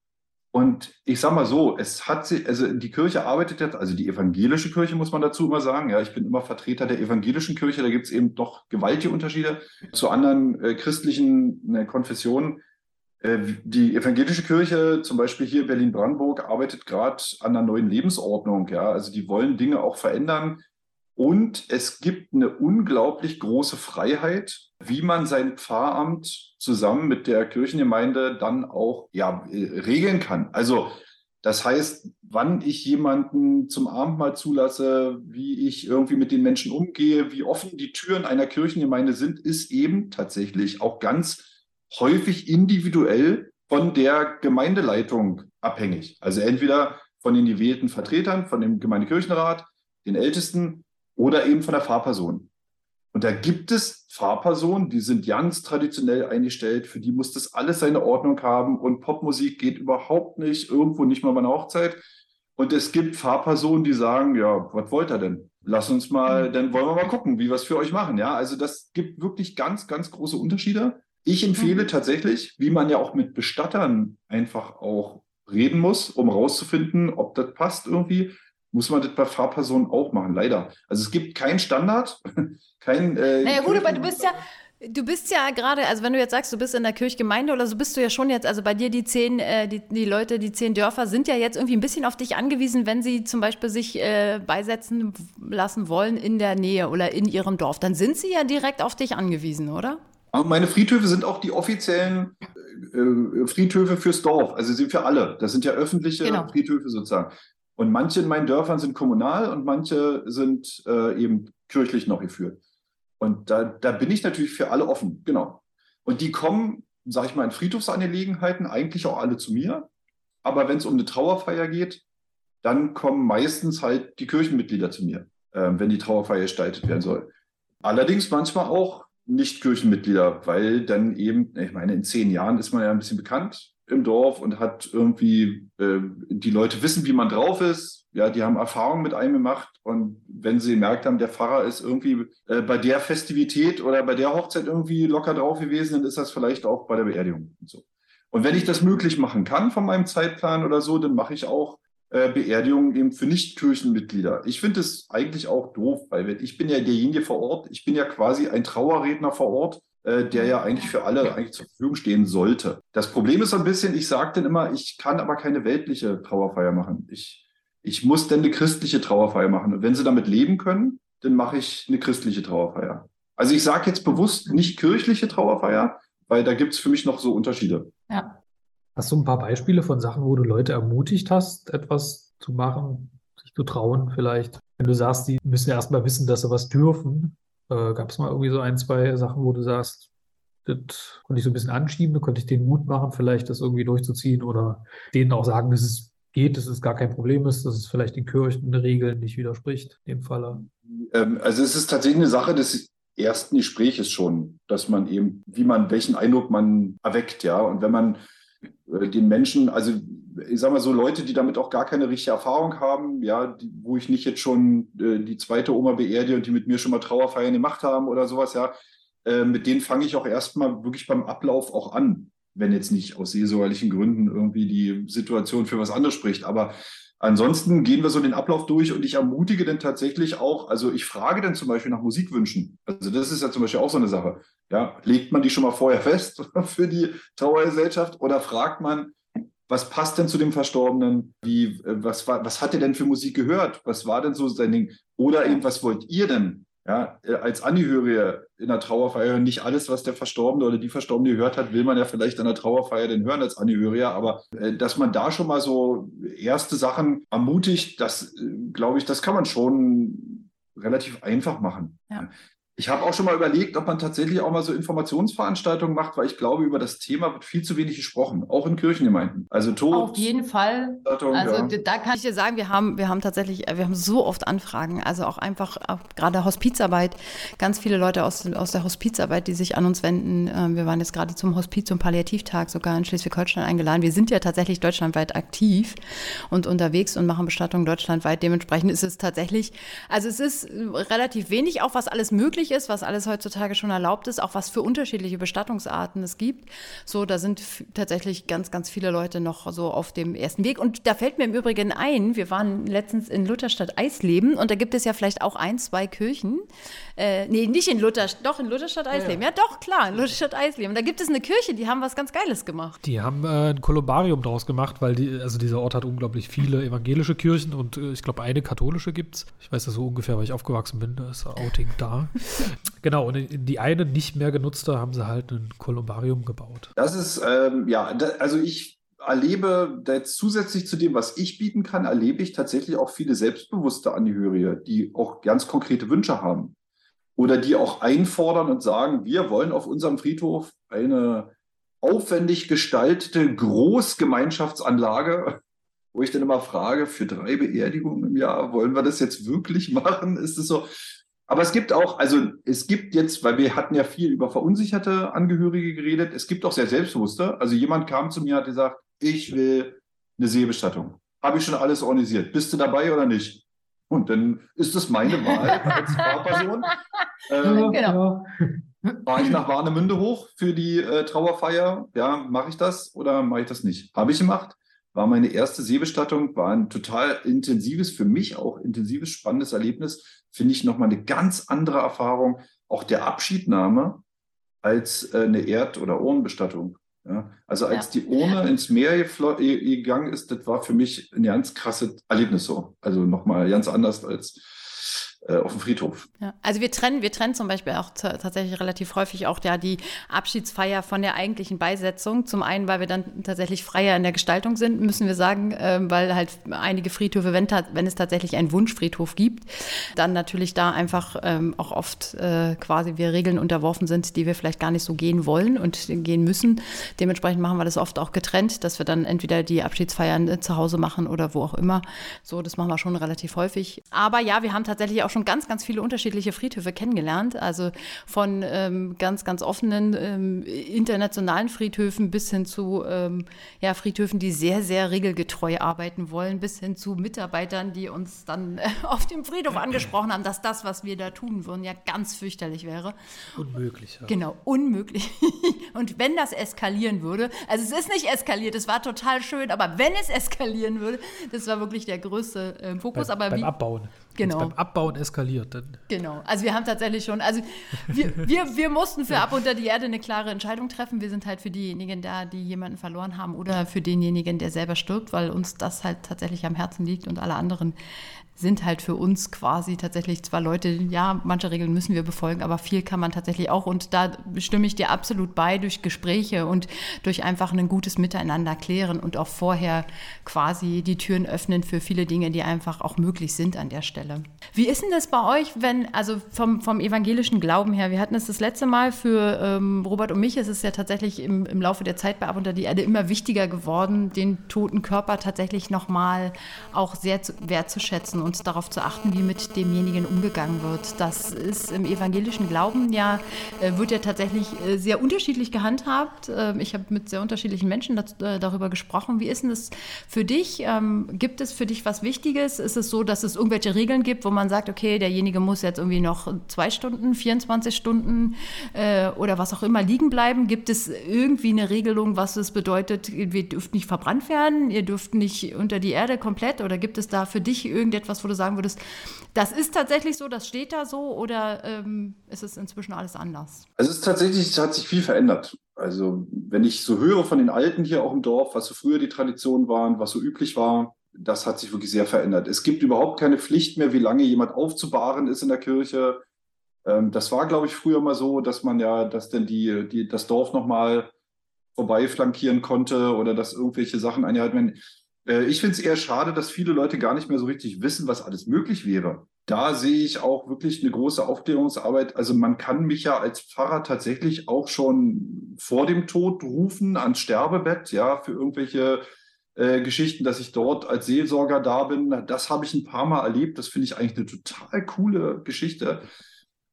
Und ich sag mal so, es hat sie, also die Kirche arbeitet jetzt, also die evangelische Kirche muss man dazu immer sagen, ja, ich bin immer Vertreter der evangelischen Kirche, da gibt es eben doch gewaltige Unterschiede zu anderen äh, christlichen äh, Konfessionen. Äh, Die evangelische Kirche, zum Beispiel hier in Berlin-Brandenburg, arbeitet gerade an einer neuen Lebensordnung. Ja, also die wollen Dinge auch verändern. Und es gibt eine unglaublich große Freiheit, wie man sein Pfarramt zusammen mit der Kirchengemeinde dann auch ja, äh, regeln kann. Also das heißt, wann ich jemanden zum Abendmahl zulasse, wie ich irgendwie mit den Menschen umgehe, wie offen die Türen einer Kirchengemeinde sind, ist eben tatsächlich auch ganz häufig individuell von der Gemeindeleitung abhängig. Also entweder von den gewählten Vertretern, von dem Gemeindekirchenrat, den Ältesten oder eben von der Pfarrperson. Und da gibt es Pfarrpersonen, die sind ganz traditionell eingestellt, für die muss das alles seine Ordnung haben und Popmusik geht überhaupt nicht, irgendwo nicht mal bei einer Hochzeit. Und es gibt Pfarrpersonen, die sagen, ja, was wollt ihr denn? Lass uns mal, dann wollen wir mal gucken, wie wir es für euch machen. Ja, also das gibt wirklich ganz, ganz große Unterschiede. Ich empfehle tatsächlich, wie man ja auch mit Bestattern einfach auch reden muss, um rauszufinden, ob das passt irgendwie, muss man das bei Fahrpersonen auch machen, leider. Also es gibt keinen Standard, *laughs* kein. Äh, Naja, gut, aber du bist ja, Du bist ja gerade, also wenn du jetzt sagst, du bist in der Kirchgemeinde oder so, bist du ja schon jetzt, also bei dir die zehn, äh, die, die Leute, die zehn Dörfer sind ja jetzt irgendwie ein bisschen auf dich angewiesen, wenn sie zum Beispiel sich äh, beisetzen lassen wollen in der Nähe oder in ihrem Dorf. Dann sind sie ja direkt auf dich angewiesen, oder? Aber meine Friedhöfe sind auch die offiziellen äh, Friedhöfe fürs Dorf. Also sind für alle. Das sind ja öffentliche Genau. Friedhöfe sozusagen. Und manche in meinen Dörfern sind kommunal und manche sind äh, eben kirchlich noch geführt. Und da, da bin ich natürlich für alle offen, genau. Und die kommen, sage ich mal, in Friedhofsangelegenheiten eigentlich auch alle zu mir. Aber wenn es um eine Trauerfeier geht, dann kommen meistens halt die Kirchenmitglieder zu mir, äh, wenn die Trauerfeier gestaltet werden soll. Allerdings manchmal auch nicht Kirchenmitglieder, weil dann eben, ich meine, in zehn Jahren ist man ja ein bisschen bekannt im Dorf und hat irgendwie, äh, die Leute wissen, wie man drauf ist. Ja, die haben Erfahrungen mit einem gemacht und wenn sie gemerkt haben, der Pfarrer ist irgendwie äh, bei der Festivität oder bei der Hochzeit irgendwie locker drauf gewesen, dann ist das vielleicht auch bei der Beerdigung und so. Und wenn ich das möglich machen kann von meinem Zeitplan oder so, dann mache ich auch äh, Beerdigungen eben für Nicht-Kirchenmitglieder. Ich finde es eigentlich auch doof, weil ich bin ja derjenige vor Ort, ich bin ja quasi ein Trauerredner vor Ort, der ja eigentlich für alle eigentlich zur Verfügung stehen sollte. Das Problem ist so ein bisschen, ich sage dann immer, ich kann aber keine weltliche Trauerfeier machen. Ich, ich muss dann eine christliche Trauerfeier machen. Und wenn sie damit leben können, dann mache ich eine christliche Trauerfeier. Also ich sage jetzt bewusst nicht kirchliche Trauerfeier, weil da gibt es für mich noch so Unterschiede. Ja. Hast du ein paar Beispiele von Sachen, wo du Leute ermutigt hast, etwas zu machen, sich zu trauen vielleicht? Wenn du sagst, die müssen ja erstmal wissen, dass sie was dürfen, äh, gab es mal irgendwie so ein, zwei Sachen, wo du sagst, das konnte ich so ein bisschen anschieben, da konnte ich denen Mut machen, vielleicht das irgendwie durchzuziehen oder denen auch sagen, dass es geht, dass es gar kein Problem ist, dass es vielleicht den Kirchenregeln nicht widerspricht, in dem Falle. Ähm, also es ist tatsächlich eine Sache des ersten Gespräches schon, dass man eben, wie man, welchen Eindruck man erweckt, ja. Und wenn man den Menschen, also ich sag mal so Leute, die damit auch gar keine richtige Erfahrung haben, ja, die, wo ich nicht jetzt schon äh, die zweite Oma beerdige und die mit mir schon mal Trauerfeiern gemacht haben oder sowas, ja, äh, mit denen fange ich auch erstmal wirklich beim Ablauf auch an, wenn jetzt nicht aus seelsorgerlichen Gründen irgendwie die Situation für was anderes spricht. Aber Ansonsten gehen wir so den Ablauf durch und ich ermutige dann tatsächlich auch, also ich frage dann zum Beispiel nach Musikwünschen. Also das ist ja zum Beispiel auch so eine Sache. Ja, legt man die schon mal vorher fest *laughs* für die Trauergesellschaft oder fragt man, was passt denn zu dem Verstorbenen? Wie, äh, was war, was hat er denn für Musik gehört? Was war denn so sein Ding? Oder eben, was wollt ihr denn? Ja, äh, als Angehörige in der Trauerfeier nicht alles, was der Verstorbene oder die Verstorbene gehört hat, will man ja vielleicht an der Trauerfeier denn hören als Angehöriger. Aber äh, dass man da schon mal so erste Sachen ermutigt, das äh, glaube ich, das kann man schon relativ einfach machen. Ja. Ich habe auch schon mal überlegt, ob man tatsächlich auch mal so Informationsveranstaltungen macht, weil ich glaube, über das Thema wird viel zu wenig gesprochen, auch in Kirchengemeinden. Also Tod. Auf jeden Fall. Also ja. da kann ich dir sagen, wir haben, wir haben tatsächlich, äh, wir haben so oft Anfragen, also auch einfach, auch gerade Hospizarbeit, ganz viele Leute aus, aus der Hospizarbeit, die sich an uns wenden. Ähm, Wir waren jetzt gerade zum Hospiz- und Palliativtag sogar in Schleswig-Holstein eingeladen. Wir sind ja tatsächlich deutschlandweit aktiv und unterwegs und machen Bestattungen deutschlandweit. Dementsprechend ist es tatsächlich, also es ist relativ wenig, auch was alles möglich ist, was alles heutzutage schon erlaubt ist, auch was für unterschiedliche Bestattungsarten es gibt. So, da sind tatsächlich ganz, ganz viele Leute noch so auf dem ersten Weg. Und da fällt mir im Übrigen ein, wir waren letztens in Lutherstadt Eisleben und da gibt es ja vielleicht auch ein, zwei Kirchen. Äh, nee, nicht in Lutherstadt, doch in Lutherstadt Eisleben. Ja. doch, klar, in Lutherstadt Eisleben. Da gibt es eine Kirche, die haben was ganz Geiles gemacht. Die haben äh, ein Kolumbarium draus gemacht, weil die, also dieser Ort hat unglaublich viele evangelische Kirchen und äh, ich glaube eine katholische gibt's. Ich weiß das so ungefähr, weil ich aufgewachsen bin, da ist Outing da. *laughs* *laughs* genau, und die eine nicht mehr genutzte haben sie halt ein Kolumbarium gebaut. Das ist, ähm, ja, da, also ich erlebe jetzt zusätzlich zu dem, was ich bieten kann, erlebe ich tatsächlich auch viele selbstbewusste Angehörige, die auch ganz konkrete Wünsche haben. Oder die auch einfordern und sagen, wir wollen auf unserem Friedhof eine aufwendig gestaltete Großgemeinschaftsanlage, wo ich dann immer frage, für drei Beerdigungen im Jahr, wollen wir das jetzt wirklich machen? Ist es so? Aber es gibt auch, also es gibt jetzt, weil wir hatten ja viel über verunsicherte Angehörige geredet, es gibt auch sehr selbstbewusste. Also jemand kam zu mir, hat gesagt, ich will eine Seebestattung. Habe ich schon alles organisiert. Bist du dabei oder nicht? Und dann ist das meine Wahl *laughs* als Fahrperson. Äh, Genau. Fahre ich nach Warnemünde hoch für die äh, Trauerfeier? Ja, mache ich das oder mache ich das nicht? Habe ich gemacht. War meine erste Seebestattung, war ein total intensives, für mich auch intensives, spannendes Erlebnis. Finde ich nochmal eine ganz andere Erfahrung, auch der Abschiednahme, als äh, eine Erd- oder Urnenbestattung. Ja, also als die Urne ins Meer ge- gegangen ist, das war für mich ein ganz krasses Erlebnis so. Also nochmal ganz anders als äh, auf dem Friedhof. Ja, also wir trennen, wir trennen zum Beispiel auch tatsächlich relativ häufig auch ja die Abschiedsfeier von der eigentlichen Beisetzung. Zum einen, weil wir dann tatsächlich freier in der Gestaltung sind, müssen wir sagen, äh, weil halt einige Friedhöfe, wenn, wenn, es tatsächlich einen Wunschfriedhof gibt, dann natürlich da einfach ähm, auch oft äh, quasi wir Regeln unterworfen sind, die wir vielleicht gar nicht so gehen wollen und gehen müssen. Dementsprechend machen wir das oft auch getrennt, dass wir dann entweder die Abschiedsfeiern äh, zu Hause machen oder wo auch immer. So, das machen wir schon relativ häufig. Aber ja, wir haben tatsächlich auch schon ganz, ganz viele unterschiedliche Friedhöfe kennengelernt. Also von ähm, ganz, ganz offenen ähm, internationalen Friedhöfen bis hin zu ähm, ja, Friedhöfen, die sehr, sehr regelgetreu arbeiten wollen, bis hin zu Mitarbeitern, die uns dann äh, auf dem Friedhof angesprochen haben, dass das, was wir da tun würden, ja ganz fürchterlich wäre. Unmöglich. Ja. Genau, unmöglich. *laughs* Und wenn das eskalieren würde, also es ist nicht eskaliert, es war total schön, aber wenn es eskalieren würde, das war wirklich der größte äh, Fokus. Bei, aber beim wie, Abbauen. Genau. beim Abbauen eskaliert. Dann. Genau. Also wir haben tatsächlich schon, also wir, wir, wir mussten für Ab unter die Erde eine klare Entscheidung treffen. Wir sind halt für diejenigen da, die jemanden verloren haben oder für denjenigen, der selber stirbt, weil uns das halt tatsächlich am Herzen liegt und alle anderen sind halt für uns quasi tatsächlich zwar Leute, ja, manche Regeln müssen wir befolgen, aber viel kann man tatsächlich auch. Und da stimme ich dir absolut bei durch Gespräche und durch einfach ein gutes Miteinander klären und auch vorher quasi die Türen öffnen für viele Dinge, die einfach auch möglich sind an der Stelle. Wie ist denn das bei euch, wenn, also vom, vom evangelischen Glauben her, wir hatten es das letzte Mal für ähm, Robert und mich, es ist ja tatsächlich im, im Laufe der Zeit bei Ab unter die Erde immer wichtiger geworden, den toten Körper tatsächlich nochmal auch sehr zu, wertzuschätzen und darauf zu achten, wie mit demjenigen umgegangen wird. Das ist im evangelischen Glauben ja, äh, wird ja tatsächlich äh, sehr unterschiedlich gehandhabt. Ähm, ich habe mit sehr unterschiedlichen Menschen äh, darüber gesprochen. Wie ist denn das für dich? Ähm, gibt es für dich was Wichtiges? Ist es so, dass es irgendwelche Regeln gibt, wo man sagt, okay, derjenige muss jetzt irgendwie noch zwei Stunden, 24 Stunden oder was auch immer liegen bleiben? Gibt es irgendwie eine Regelung, was es bedeutet, wir dürft nicht verbrannt werden, ihr dürft nicht unter die Erde komplett? Oder gibt es da für dich irgendetwas, was, wo du sagen würdest, das ist tatsächlich so, das steht da so oder ähm, ist es inzwischen alles anders? Also es ist tatsächlich, es hat sich viel verändert. Also wenn ich so höre von den Alten hier auch im Dorf, was so früher die Traditionen waren, was so üblich war, das hat sich wirklich sehr verändert. Es gibt überhaupt keine Pflicht mehr, wie lange jemand aufzubahren ist in der Kirche. Ähm, das war, glaube ich, früher mal so, dass man ja, dass denn die, die, das Dorf nochmal vorbei flankieren konnte oder dass irgendwelche Sachen eingehalten werden. Äh, ich finde es eher schade, dass viele Leute gar nicht mehr so richtig wissen, was alles möglich wäre. Da sehe ich auch wirklich eine große Aufklärungsarbeit. Also man kann mich ja als Pfarrer tatsächlich auch schon vor dem Tod rufen ans Sterbebett, ja, für irgendwelche äh, Geschichten, dass ich dort als Seelsorger da bin. Das habe ich ein paar Mal erlebt. Das finde ich eigentlich eine total coole Geschichte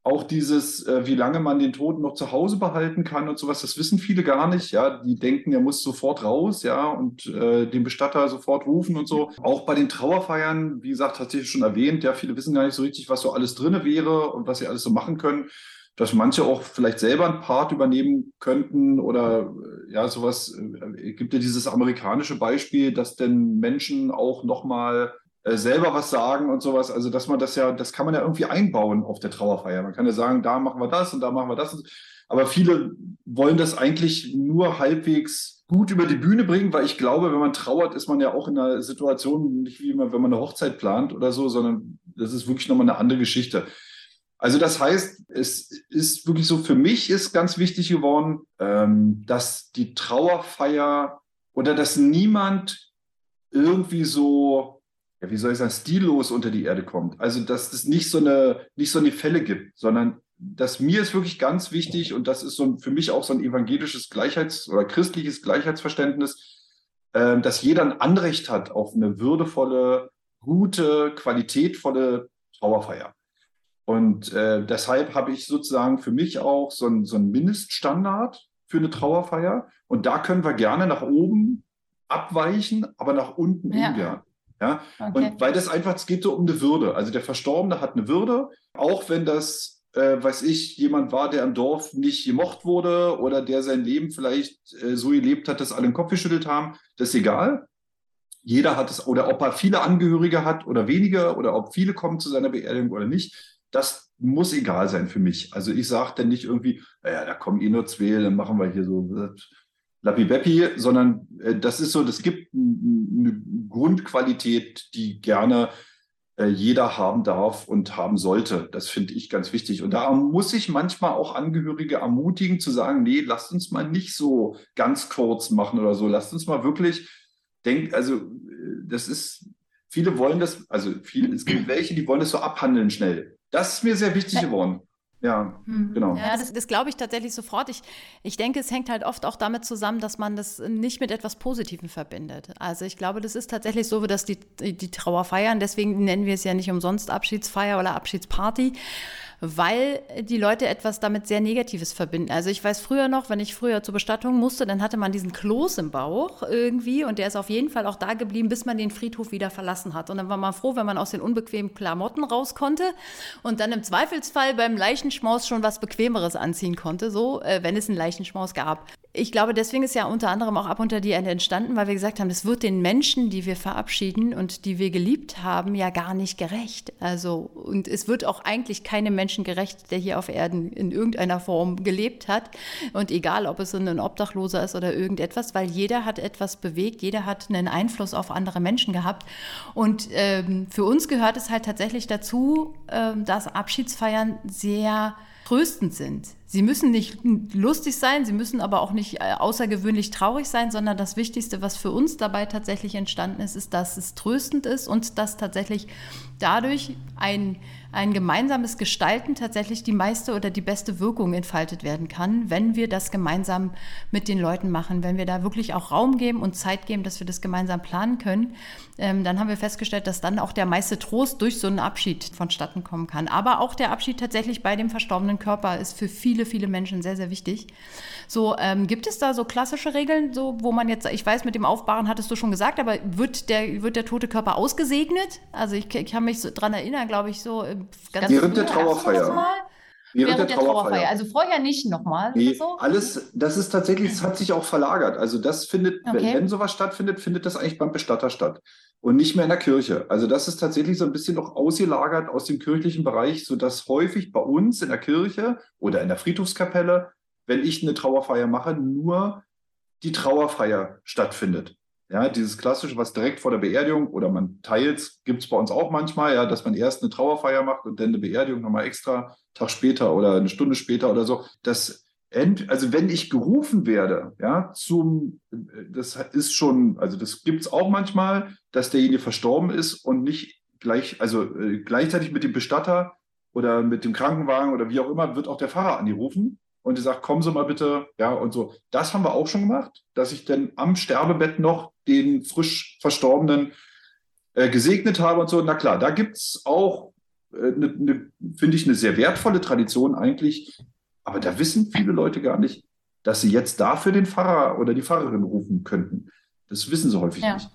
auch dieses, äh, wie lange man den Toten noch zu Hause behalten kann und sowas, das wissen viele gar nicht. Ja, die denken, er muss sofort raus, ja, und äh, den Bestatter sofort rufen und so. Auch bei den Trauerfeiern, wie gesagt, hat sich schon erwähnt, ja, viele wissen gar nicht so richtig, was so alles drinne wäre und was sie alles so machen können. Dass manche auch vielleicht selber einen Part übernehmen könnten oder äh, ja, sowas. Äh, gibt ja dieses amerikanische Beispiel, dass denn Menschen auch nochmal selber was sagen und sowas. Also, dass man das ja, das kann man ja irgendwie einbauen auf der Trauerfeier. Man kann ja sagen, da machen wir das und da machen wir das. Aber viele wollen das eigentlich nur halbwegs gut über die Bühne bringen, weil ich glaube, wenn man trauert, ist man ja auch in einer Situation, nicht wie immer, wenn man eine Hochzeit plant oder so, sondern das ist wirklich nochmal eine andere Geschichte. Also das heißt, es ist wirklich so, für mich ist ganz wichtig geworden, ähm, dass die Trauerfeier oder dass niemand irgendwie so ja, wie soll ich sagen, stillos unter die Erde kommt. Also, dass es nicht so eine, nicht so eine Fälle gibt, sondern dass mir ist wirklich ganz wichtig und das ist so für mich auch so ein evangelisches Gleichheits- oder christliches Gleichheitsverständnis, äh, dass jeder ein Anrecht hat auf eine würdevolle, gute, qualitätvolle Trauerfeier. Und äh, deshalb habe ich sozusagen für mich auch so ein, so ein Mindeststandard für eine Trauerfeier. Und da können wir gerne nach oben abweichen, aber nach unten ja. ungern. Ja? Okay. Und weil das einfach, es geht so um eine Würde. Also der Verstorbene hat eine Würde, auch wenn das, äh, weiß ich, jemand war, der im Dorf nicht gemocht wurde oder der sein Leben vielleicht äh, so gelebt hat, dass alle den Kopf geschüttelt haben, das ist egal. Jeder hat es, oder ob er viele Angehörige hat oder weniger, oder ob viele kommen zu seiner Beerdigung oder nicht, das muss egal sein für mich. Also ich sage dann nicht irgendwie, naja, da kommen eh nur zwei, dann machen wir hier so Lappi-Beppi, sondern äh, das ist so, das gibt eine Grundqualität, die gerne äh, jeder haben darf und haben sollte. Das finde ich ganz wichtig. Und da muss ich manchmal auch Angehörige ermutigen zu sagen, nee, lasst uns mal nicht so ganz kurz machen oder so. Lasst uns mal wirklich denken, also äh, das ist, viele wollen das, also viele, es gibt welche, die wollen das so abhandeln schnell. Das ist mir sehr wichtig geworden. Ja, hm. genau. Ja, das, das glaube ich tatsächlich sofort. Ich, ich denke, es hängt halt oft auch damit zusammen, dass man das nicht mit etwas Positivem verbindet. Also ich glaube, das ist tatsächlich so, dass die, die Trauer feiern, deswegen nennen wir es ja nicht umsonst Abschiedsfeier oder Abschiedsparty weil die Leute etwas damit sehr Negatives verbinden. Also ich weiß früher noch, wenn ich früher zur Bestattung musste, dann hatte man diesen Kloß im Bauch irgendwie und der ist auf jeden Fall auch da geblieben, bis man den Friedhof wieder verlassen hat. Und dann war man froh, wenn man aus den unbequemen Klamotten raus konnte und dann im Zweifelsfall beim Leichenschmaus schon was Bequemeres anziehen konnte, so, äh, wenn es einen Leichenschmaus gab. Ich glaube, deswegen ist ja unter anderem auch ab unter die Ende entstanden, weil wir gesagt haben, es wird den Menschen, die wir verabschieden und die wir geliebt haben, ja gar nicht gerecht. Also, und es wird auch eigentlich keine Menschen gerecht, der hier auf Erden in irgendeiner Form gelebt hat. Und egal, ob es ein Obdachloser ist oder irgendetwas, weil jeder hat etwas bewegt, jeder hat einen Einfluss auf andere Menschen gehabt. Und ähm, für uns gehört es halt tatsächlich dazu, ähm, dass Abschiedsfeiern sehr tröstend sind. Sie müssen nicht lustig sein, sie müssen aber auch nicht äh, außergewöhnlich traurig sein, sondern das Wichtigste, was für uns dabei tatsächlich entstanden ist, ist, dass es tröstend ist und dass tatsächlich dadurch ein ein gemeinsames Gestalten tatsächlich die meiste oder die beste Wirkung entfaltet werden kann, wenn wir das gemeinsam mit den Leuten machen, wenn wir da wirklich auch Raum geben und Zeit geben, dass wir das gemeinsam planen können, ähm, dann haben wir festgestellt, dass dann auch der meiste Trost durch so einen Abschied vonstatten kommen kann. Aber auch der Abschied tatsächlich bei dem verstorbenen Körper ist für viele, viele Menschen sehr, sehr wichtig. So, ähm, gibt es da so klassische Regeln, so, wo man jetzt, ich weiß, mit dem Aufbahren hattest du schon gesagt, aber wird der, wird der tote Körper ausgesegnet? Also ich, ich kann mich so dran erinnern, glaube ich, so äh, Ganz Während der Trauerfeier. Während, Während der, Trauerfeier. Trauerfeier. Also vorher nicht nochmal. Nee, so? alles, das ist tatsächlich, es hat sich auch verlagert. Also das findet, okay. wenn, wenn sowas stattfindet, findet das eigentlich beim Bestatter statt und nicht mehr in der Kirche. Also das ist tatsächlich so ein bisschen noch ausgelagert aus dem kirchlichen Bereich, sodass häufig bei uns in der Kirche oder in der Friedhofskapelle, wenn ich eine Trauerfeier mache, nur die Trauerfeier stattfindet. Ja, dieses klassische, was direkt vor der Beerdigung oder man teilt, gibt es bei uns auch manchmal, ja, dass man erst eine Trauerfeier macht und dann eine Beerdigung nochmal extra, Tag später oder eine Stunde später oder so. Das also wenn ich gerufen werde, ja, zum, das ist schon, also das gibt es auch manchmal, dass derjenige verstorben ist und nicht gleich, also äh, gleichzeitig mit dem Bestatter oder mit dem Krankenwagen oder wie auch immer, wird auch der Pfarrer angerufen und die sagt, kommen Sie mal bitte, ja, und so. Das haben wir auch schon gemacht, dass ich dann am Sterbebett noch den frisch Verstorbenen äh, gesegnet habe und so. Na klar, da gibt es auch, äh, ne, ne, finde ich, eine sehr wertvolle Tradition eigentlich. Aber da wissen viele Leute gar nicht, dass sie jetzt dafür den Pfarrer oder die Pfarrerin rufen könnten. Das wissen sie häufig ja. nicht.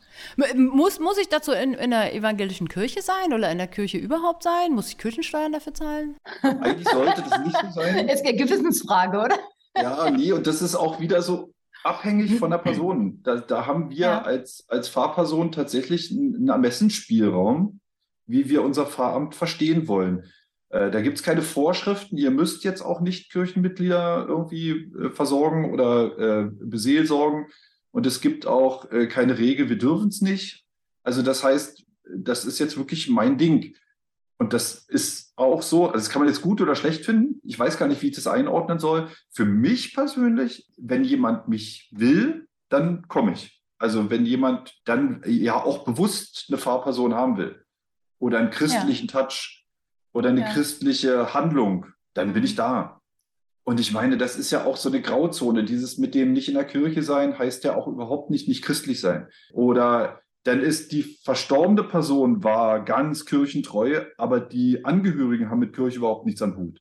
Muss, muss ich dazu in, in der evangelischen Kirche sein oder in der Kirche überhaupt sein? Muss ich Kirchensteuern dafür zahlen? Eigentlich sollte das nicht so sein. *laughs* Es ist eine Gewissensfrage, oder? Ja, nee, und das ist auch wieder so abhängig von der Person. Da, da haben wir ja. als, als Fahrperson tatsächlich einen Ermessensspielraum, wie wir unser Fahramt verstehen wollen. Äh, da gibt es keine Vorschriften. Ihr müsst jetzt auch nicht Kirchenmitglieder irgendwie äh, versorgen oder äh, beseelsorgen. Und es gibt auch äh, keine Regel, wir dürfen es nicht. Also das heißt, das ist jetzt wirklich mein Ding. Und das ist auch so, also das kann man jetzt gut oder schlecht finden. Ich weiß gar nicht, wie ich das einordnen soll. Für mich persönlich, wenn jemand mich will, dann komme ich. Also wenn jemand dann ja auch bewusst eine Fahrperson haben will oder einen christlichen ja. Touch oder eine ja. christliche Handlung, dann bin ich da. Und ich meine, das ist ja auch so eine Grauzone. Dieses mit dem nicht in der Kirche sein heißt ja auch überhaupt nicht nicht christlich sein. Oder dann ist die verstorbene Person war ganz kirchentreu, aber die Angehörigen haben mit Kirche überhaupt nichts am Hut.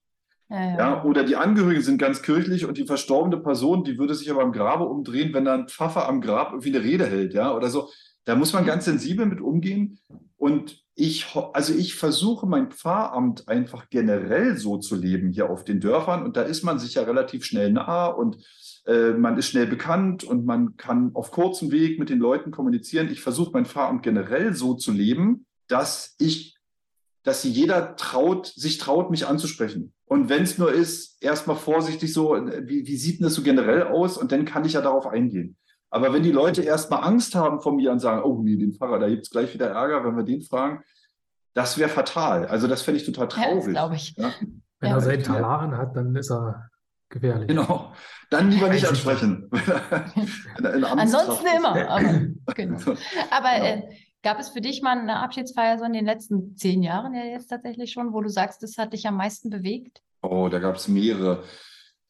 Ja, ja. ja, oder die Angehörigen sind ganz kirchlich und die verstorbene Person, die würde sich aber im Grabe umdrehen, wenn dann ein Pfaffer am Grab irgendwie eine Rede hält, ja, oder so. Da muss man ganz sensibel mit umgehen. Und ich, also ich versuche mein Pfarramt einfach generell so zu leben hier auf den Dörfern und da ist man sich ja relativ schnell nah und äh, man ist schnell bekannt und man kann auf kurzem Weg mit den Leuten kommunizieren. Ich versuche mein Pfarramt generell so zu leben, dass ich, dass jeder traut, sich traut, mich anzusprechen. Und wenn es nur ist, erstmal vorsichtig so, wie, wie sieht denn das so generell aus? Und dann kann ich ja darauf eingehen. Aber wenn die Leute erstmal Angst haben vor mir und sagen, oh nee, den Pfarrer, da gibt es gleich wieder Ärger, wenn wir den fragen, das wäre fatal. Also das fände ich total traurig. glaube ich. Ja? Wenn Ja. er seinen Talar hat, dann ist er gefährlich. Genau. Dann lieber nicht ansprechen. *laughs* In Amtskraft Ansonsten immer. Aber, *laughs* genau. aber Genau. äh, gab es für dich mal eine Abschiedsfeier so in den letzten zehn Jahren ja jetzt tatsächlich schon, wo du sagst, das hat dich am meisten bewegt? Oh, da gab es mehrere.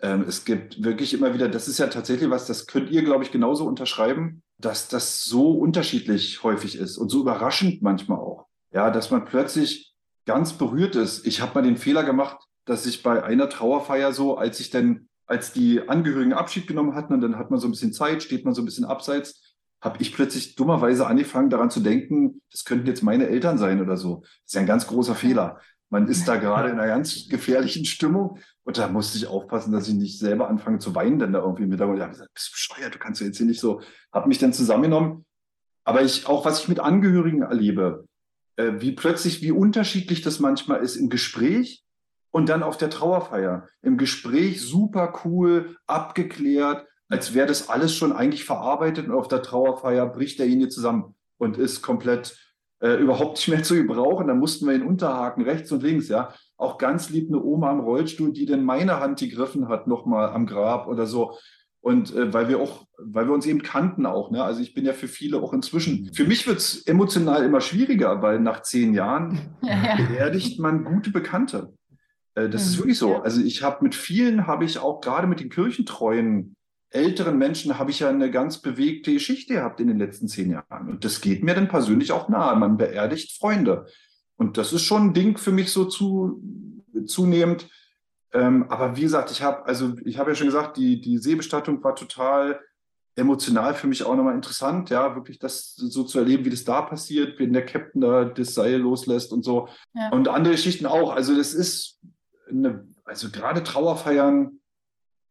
Ähm, es gibt wirklich immer wieder, das ist ja tatsächlich was, das könnt ihr, glaube ich, genauso unterschreiben, dass das so unterschiedlich häufig ist und so überraschend manchmal auch. Ja, dass man plötzlich ganz berührt ist. Ich habe mal den Fehler gemacht, dass ich bei einer Trauerfeier so, als ich dann, als die Angehörigen Abschied genommen hatten und dann hat man so ein bisschen Zeit, steht man so ein bisschen abseits, habe ich plötzlich dummerweise angefangen daran zu denken, das könnten jetzt meine Eltern sein oder so. Das ist ja ein ganz großer Fehler. Man ist da gerade in einer ganz gefährlichen Stimmung und da musste ich aufpassen, dass ich nicht selber anfange zu weinen, denn da irgendwie mit der ich hab gesagt, bist du bescheuert, du kannst ja jetzt hier nicht so, habe mich dann zusammengenommen. Aber ich, auch was ich mit Angehörigen erlebe, äh, wie plötzlich, wie unterschiedlich das manchmal ist im Gespräch und dann auf der Trauerfeier. Im Gespräch super cool, abgeklärt, als wäre das alles schon eigentlich verarbeitet und auf der Trauerfeier bricht derjenige zusammen und ist komplett äh, überhaupt nicht mehr zu gebrauchen. Dann mussten wir ihn unterhaken, rechts und links, ja. Auch ganz lieb eine Oma im Rollstuhl, die dann meine Hand gegriffen hat, nochmal am Grab oder so. Und äh, weil wir auch, weil wir uns eben kannten auch, ne? Also ich bin ja für viele auch inzwischen. Für mich wird's emotional immer schwieriger, weil nach zehn Jahren *laughs* Ja, ja. beerdigt man gute Bekannte. Äh, Das ist Mhm, wirklich so. ja. Also ich habe mit vielen, habe ich auch gerade mit den kirchentreuen älteren Menschen, habe ich ja eine ganz bewegte Geschichte gehabt in den letzten zehn Jahren. Und das geht mir dann persönlich auch nahe. Man beerdigt Freunde. Und das ist schon ein Ding für mich so zu, zunehmend. Ähm, aber wie gesagt, ich habe, also ich habe ja schon gesagt, die, die Seebestattung war total emotional für mich auch nochmal interessant, ja, wirklich das so zu erleben, wie das da passiert, wenn der Captain da das Seil loslässt und so. Ja. Und andere Geschichten auch. Also das ist eine, also gerade Trauerfeiern,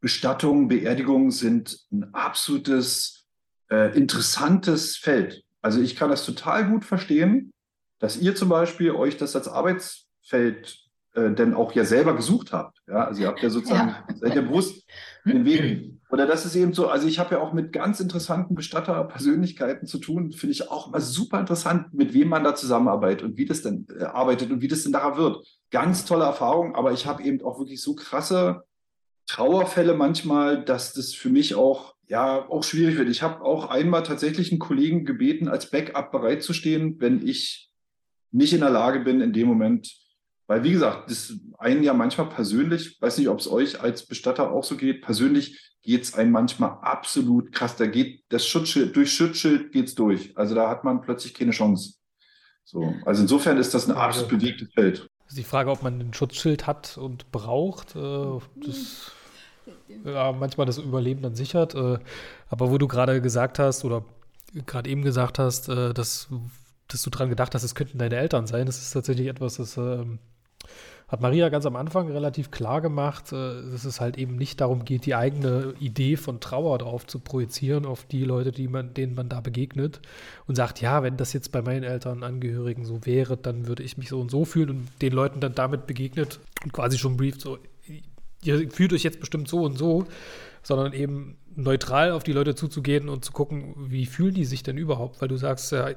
Bestattungen, Beerdigungen sind ein absolutes, äh, interessantes Feld. Also ich kann das total gut verstehen, dass ihr zum Beispiel euch das als Arbeitsfeld äh, denn auch ja selber gesucht habt. Ja, also ihr habt ja sozusagen, Ja. *laughs* seid ja bewusst den Weg. Oder das ist eben so, also ich habe ja auch mit ganz interessanten Bestatterpersönlichkeiten zu tun, finde ich auch immer super interessant, mit wem man da zusammenarbeitet und wie das denn äh, arbeitet und wie das denn nachher wird. Ganz tolle Erfahrung, aber ich habe eben auch wirklich so krasse Trauerfälle manchmal, dass das für mich auch ja auch schwierig wird. Ich habe auch einmal tatsächlich einen Kollegen gebeten, als Backup bereitzustehen, wenn ich nicht in der Lage bin, in dem Moment, weil wie gesagt, das einen ja manchmal persönlich, weiß nicht, ob es euch als Bestatter auch so geht, persönlich geht es einem manchmal absolut krass. Da geht das Schutzschild, durch Schutzschild geht's durch. Also da hat man plötzlich keine Chance. So, also insofern ist das ein absolut bewegtes Feld. Die Frage, ob man ein Schutzschild hat und braucht. Äh, das ja, manchmal das Überleben dann sichert. Äh, aber wo du gerade gesagt hast oder gerade eben gesagt hast, äh, dass, dass du dran gedacht hast, es könnten deine Eltern sein, das ist tatsächlich etwas, das ähm, hat Maria ganz am Anfang relativ klar gemacht, äh, dass es halt eben nicht darum geht, die eigene Idee von Trauer drauf zu projizieren auf die Leute, die man, denen man da begegnet und sagt, ja, wenn das jetzt bei meinen Eltern, Angehörigen so wäre, dann würde ich mich so und so fühlen und den Leuten dann damit begegnet und quasi schon brieft, so, ihr fühlt euch jetzt bestimmt so und so, sondern eben neutral auf die Leute zuzugehen und zu gucken, wie fühlen die sich denn überhaupt, weil du sagst ja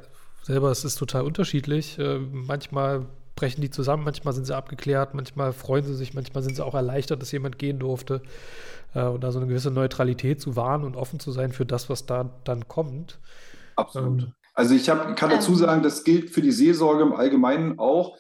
selber, es ist total unterschiedlich. Äh, manchmal brechen die zusammen, manchmal sind sie abgeklärt, manchmal freuen sie sich, manchmal sind sie auch erleichtert, dass jemand gehen durfte. Äh, und da so eine gewisse Neutralität zu wahren und offen zu sein für das, was da dann kommt. Absolut. Ähm, Also ich hab, kann dazu Ähm. sagen, das gilt für die Seelsorge im Allgemeinen auch,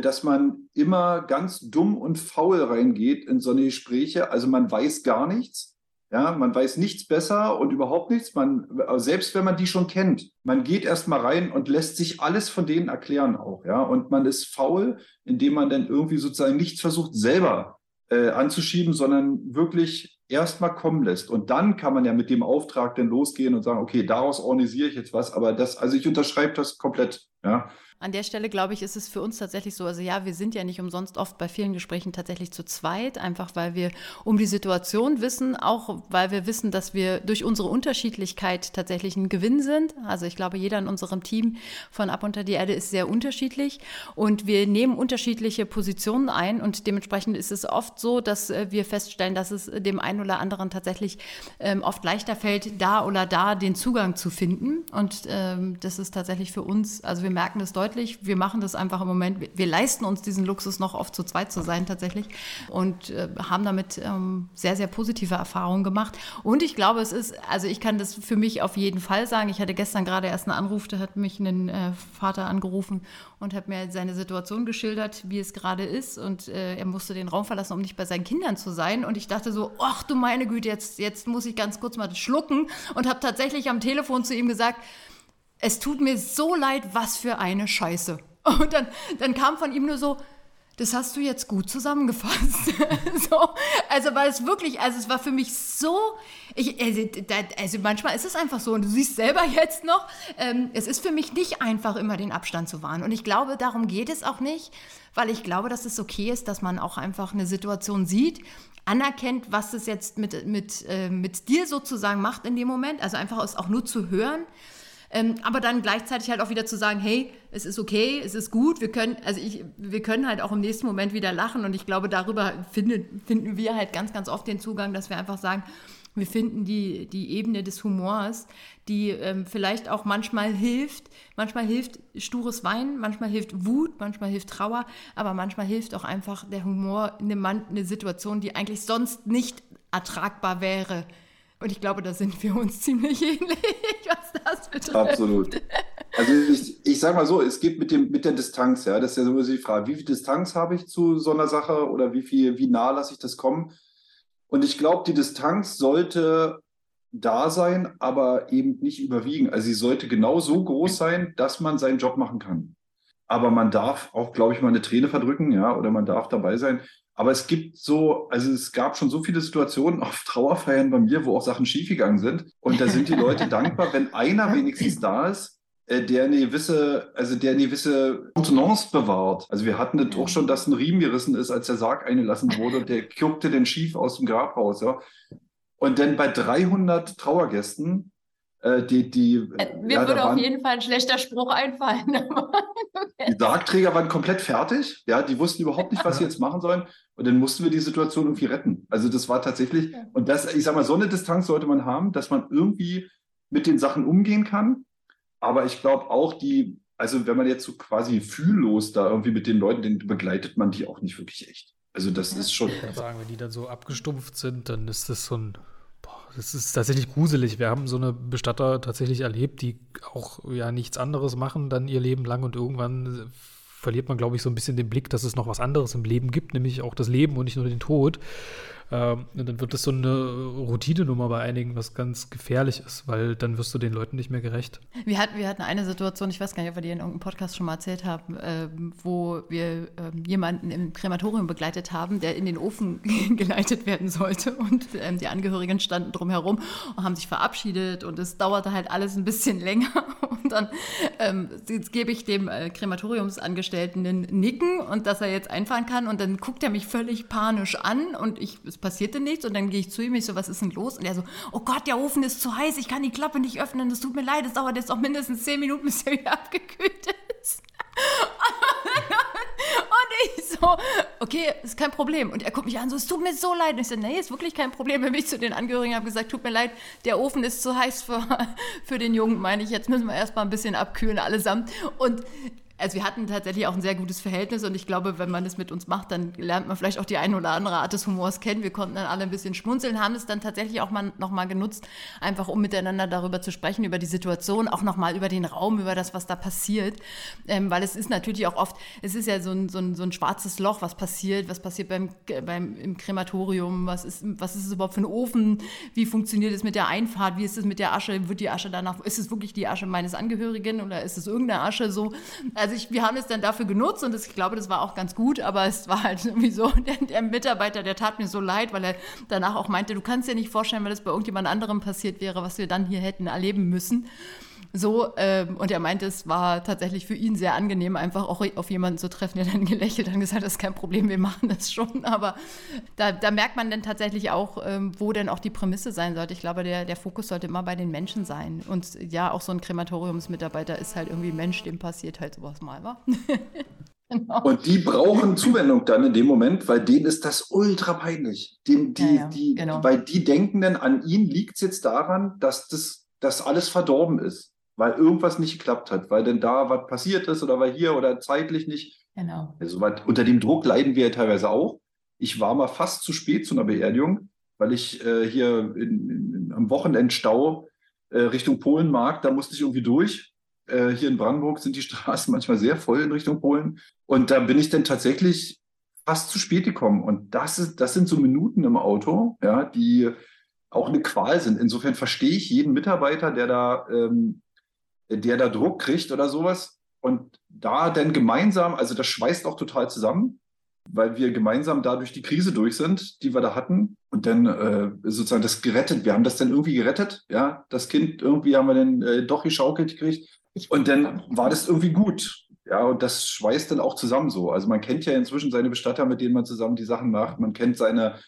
dass man immer ganz dumm und faul reingeht in so eine Gespräche. Also man weiß gar nichts. Ja, man weiß nichts besser und überhaupt nichts. Man, selbst wenn man die schon kennt, man geht erst mal rein und lässt sich alles von denen erklären auch. Ja, und man ist faul, indem man dann irgendwie sozusagen nichts versucht, selber äh, anzuschieben, sondern wirklich erst mal kommen lässt. Und dann kann man ja mit dem Auftrag dann losgehen und sagen, okay, daraus organisiere ich jetzt was. Aber das, also ich unterschreibe das komplett. Ja, An der Stelle, glaube ich, ist es für uns tatsächlich so, also ja, wir sind ja nicht umsonst oft bei vielen Gesprächen tatsächlich zu zweit, einfach weil wir um die Situation wissen, auch weil wir wissen, dass wir durch unsere Unterschiedlichkeit tatsächlich ein Gewinn sind. Also ich glaube, jeder in unserem Team von Ab unter die Erde ist sehr unterschiedlich und wir nehmen unterschiedliche Positionen ein und dementsprechend ist es oft so, dass äh, wir feststellen, dass es dem einen oder anderen tatsächlich ähm, oft leichter fällt, da oder da den Zugang zu finden und ähm, das ist tatsächlich für uns, also wir merken das deutlich, deutlich. Wir machen das einfach im Moment. Wir, leisten uns diesen Luxus noch oft zu zweit zu sein tatsächlich und äh, haben damit ähm, sehr, sehr positive Erfahrungen gemacht. Und ich glaube, es ist, also ich kann das für mich auf jeden Fall sagen. Ich hatte gestern gerade erst einen Anruf, da hat mich ein äh, Vater angerufen und hat mir seine Situation geschildert, wie es gerade ist. Und äh, er musste den Raum verlassen, um nicht bei seinen Kindern zu sein. Und ich dachte so, ach du meine Güte, jetzt, jetzt muss ich ganz kurz mal schlucken und habe tatsächlich am Telefon zu ihm gesagt, es tut mir so leid, was für eine Scheiße. *laughs* Und dann, dann kam von ihm nur so, das hast du jetzt gut zusammengefasst. *laughs* so, also weil es wirklich, also es war für mich so, ich, also, also, manchmal ist es einfach so und du siehst selber *laughs* jetzt noch, ähm, es ist für mich nicht einfach, immer den Abstand zu wahren. Und ich glaube, darum geht es auch nicht, weil ich glaube, dass es okay ist, dass man auch einfach eine Situation sieht, anerkennt, was es jetzt mit, mit, äh, mit dir sozusagen macht in dem Moment, also einfach es auch nur zu hören ähm, aber dann gleichzeitig halt auch wieder zu sagen, hey, es ist okay, es ist gut, wir können, also ich, wir können halt auch im nächsten Moment wieder lachen und ich glaube, darüber finden, finden wir halt ganz, ganz oft den Zugang, dass wir einfach sagen, wir finden die, die Ebene des Humors, die ähm, vielleicht auch manchmal hilft. Manchmal hilft stures Weinen, manchmal hilft Wut, manchmal hilft Trauer, aber manchmal hilft auch einfach der Humor in eine, eine Situation, die eigentlich sonst nicht ertragbar wäre. Und ich glaube, da sind wir uns *laughs* ziemlich ähnlich, was das betrifft. Absolut. Also ich, ich sage mal so, es geht mit, dem, mit der Distanz, ja, das ist ja so die Frage, wie viel Distanz habe ich zu so einer Sache oder wie viel, wie nah lasse ich das kommen? Und ich glaube, die Distanz sollte da sein, aber eben nicht überwiegen. Also sie sollte genau so groß sein, dass man seinen Job machen kann. Aber man darf auch, glaube ich, mal eine Träne verdrücken, ja, oder man darf dabei sein. Aber es gibt so, also es gab schon so viele Situationen auf Trauerfeiern bei mir, wo auch Sachen schiefgegangen sind. Und da sind die Leute *laughs* dankbar, wenn einer wenigstens da ist, äh, der eine gewisse, also der eine gewisse Kontenance bewahrt. Also wir hatten das auch schon, dass ein Riemen gerissen ist, als der Sarg eingelassen wurde und der guckte den schief aus dem Grab raus. Ja. Und dann bei 300 Trauergästen äh, die, die, äh, Mir ja, würde auf jeden Fall ein schlechter Spruch einfallen. *laughs* die Sargträger waren komplett fertig. Ja, die wussten überhaupt nicht, was sie jetzt machen sollen. Und dann mussten wir die Situation irgendwie retten. Also das war tatsächlich, und das, ich sag mal, so eine Distanz sollte man haben, dass man irgendwie mit den Sachen umgehen kann. Aber ich glaube auch die, also wenn man jetzt so quasi fühllos da irgendwie mit den Leuten, den begleitet man die auch nicht wirklich echt. Also das ja. ist schon. Ich kann sagen, wenn die dann so abgestumpft sind, dann ist das so ein das ist tatsächlich gruselig. Wir haben so eine Bestatter tatsächlich erlebt, die auch ja nichts anderes machen dann ihr Leben lang und irgendwann verliert man, glaube ich, so ein bisschen den Blick, dass es noch was anderes im Leben gibt, nämlich auch das Leben und nicht nur den Tod. Ähm, und dann wird das so eine Routinenummer bei einigen, was ganz gefährlich ist, weil dann wirst du den Leuten nicht mehr gerecht. Wir hatten, wir hatten eine Situation, ich weiß gar nicht, ob wir die in irgendeinem Podcast schon mal erzählt haben, äh, wo wir äh, jemanden im Krematorium begleitet haben, der in den Ofen *laughs* geleitet werden sollte. Und ähm, die Angehörigen standen drumherum und haben sich verabschiedet und es dauerte halt alles ein bisschen *laughs* länger. Und dann ähm, gebe ich dem äh, Krematoriumsangestellten einen Nicken und dass er jetzt einfahren kann. Und dann guckt er mich völlig panisch an und ich es passierte nichts und dann gehe ich zu ihm, ich so, was ist denn los? Und er so, oh Gott, der Ofen ist zu heiß, ich kann die Klappe nicht öffnen, es tut mir leid, es dauert jetzt auch mindestens zehn Minuten, bis er wieder *laughs* abgekühlt ist. und ich so, okay, ist kein Problem. Und er guckt mich an, so, es tut mir so leid. Und ich so, nee, ist wirklich kein Problem. Wenn ich zu den Angehörigen habe gesagt, tut mir leid, der Ofen ist zu heiß für, *laughs* für den Jungen, meine ich. Jetzt müssen wir erstmal ein bisschen abkühlen allesamt. Und also wir hatten tatsächlich auch ein sehr gutes Verhältnis und ich glaube, wenn man das mit uns macht, dann lernt man vielleicht auch die eine oder andere Art des Humors kennen. Wir konnten dann alle ein bisschen schmunzeln, haben es dann tatsächlich auch mal nochmal genutzt, einfach um miteinander darüber zu sprechen, über die Situation, auch nochmal über den Raum, über das, was da passiert. Ähm, weil es ist natürlich auch oft, es ist ja so ein, so ein, so ein schwarzes Loch, was passiert, was passiert beim, beim, im Krematorium, was ist, was ist es überhaupt für ein Ofen, wie funktioniert es mit der Einfahrt, wie ist es mit der Asche, wird die Asche danach, ist es wirklich die Asche meines Angehörigen oder ist es irgendeine Asche so? Also also ich, wir haben es dann dafür genutzt und das, ich glaube, das war auch ganz gut, aber es war halt *laughs* irgendwie so, der, der, Mitarbeiter, der tat mir so leid, weil er danach auch meinte, du kannst dir nicht vorstellen, wenn das bei irgendjemand anderem passiert wäre, was wir dann hier hätten erleben müssen. So, ähm, und er meinte, es war tatsächlich für ihn sehr angenehm, einfach auch auf jemanden zu treffen, der dann gelächelt hat und gesagt, das ist kein Problem, wir machen das schon. Aber da, da merkt man dann tatsächlich auch, ähm, wo denn auch die Prämisse sein sollte. Ich glaube, der, der Fokus sollte immer bei den Menschen sein. Und ja, auch so ein Krematoriumsmitarbeiter ist halt irgendwie Mensch, dem passiert halt sowas mal, wa? *laughs* Genau. Und die brauchen Zuwendung dann in dem Moment, weil denen ist das ultra peinlich. Dem, die, ja, ja, die, genau. Weil die denken dann, an ihnen liegt es jetzt daran, dass das dass alles verdorben ist. Weil irgendwas nicht geklappt hat, weil denn da was passiert ist oder weil hier oder zeitlich nicht. Genau. Also, unter dem Druck leiden wir ja teilweise auch. Ich war mal fast zu spät zu einer Beerdigung, weil ich äh, hier in, in, am Wochenendstau äh, Richtung Polenmarkt, da musste ich irgendwie durch. Äh, hier in Brandenburg sind die *laughs* Straßen manchmal sehr voll in Richtung Polen. Und da bin ich dann tatsächlich fast zu spät gekommen. Und das, ist, das sind so Minuten im Auto, ja, die auch eine Qual sind. Insofern verstehe ich jeden Mitarbeiter, der da, ähm, der da Druck kriegt oder sowas. Und da dann gemeinsam, also das schweißt auch total zusammen, weil wir gemeinsam da durch die Krise durch sind, die wir da hatten. Und dann äh, sozusagen das gerettet. Wir haben das dann irgendwie gerettet. Ja, das Kind irgendwie haben wir dann äh, doch geschaukelt gekriegt. Und dann war das irgendwie gut. Ja, und das schweißt dann auch zusammen so. Also man kennt ja inzwischen seine Bestatter, mit denen man zusammen die Sachen macht. Man kennt seine,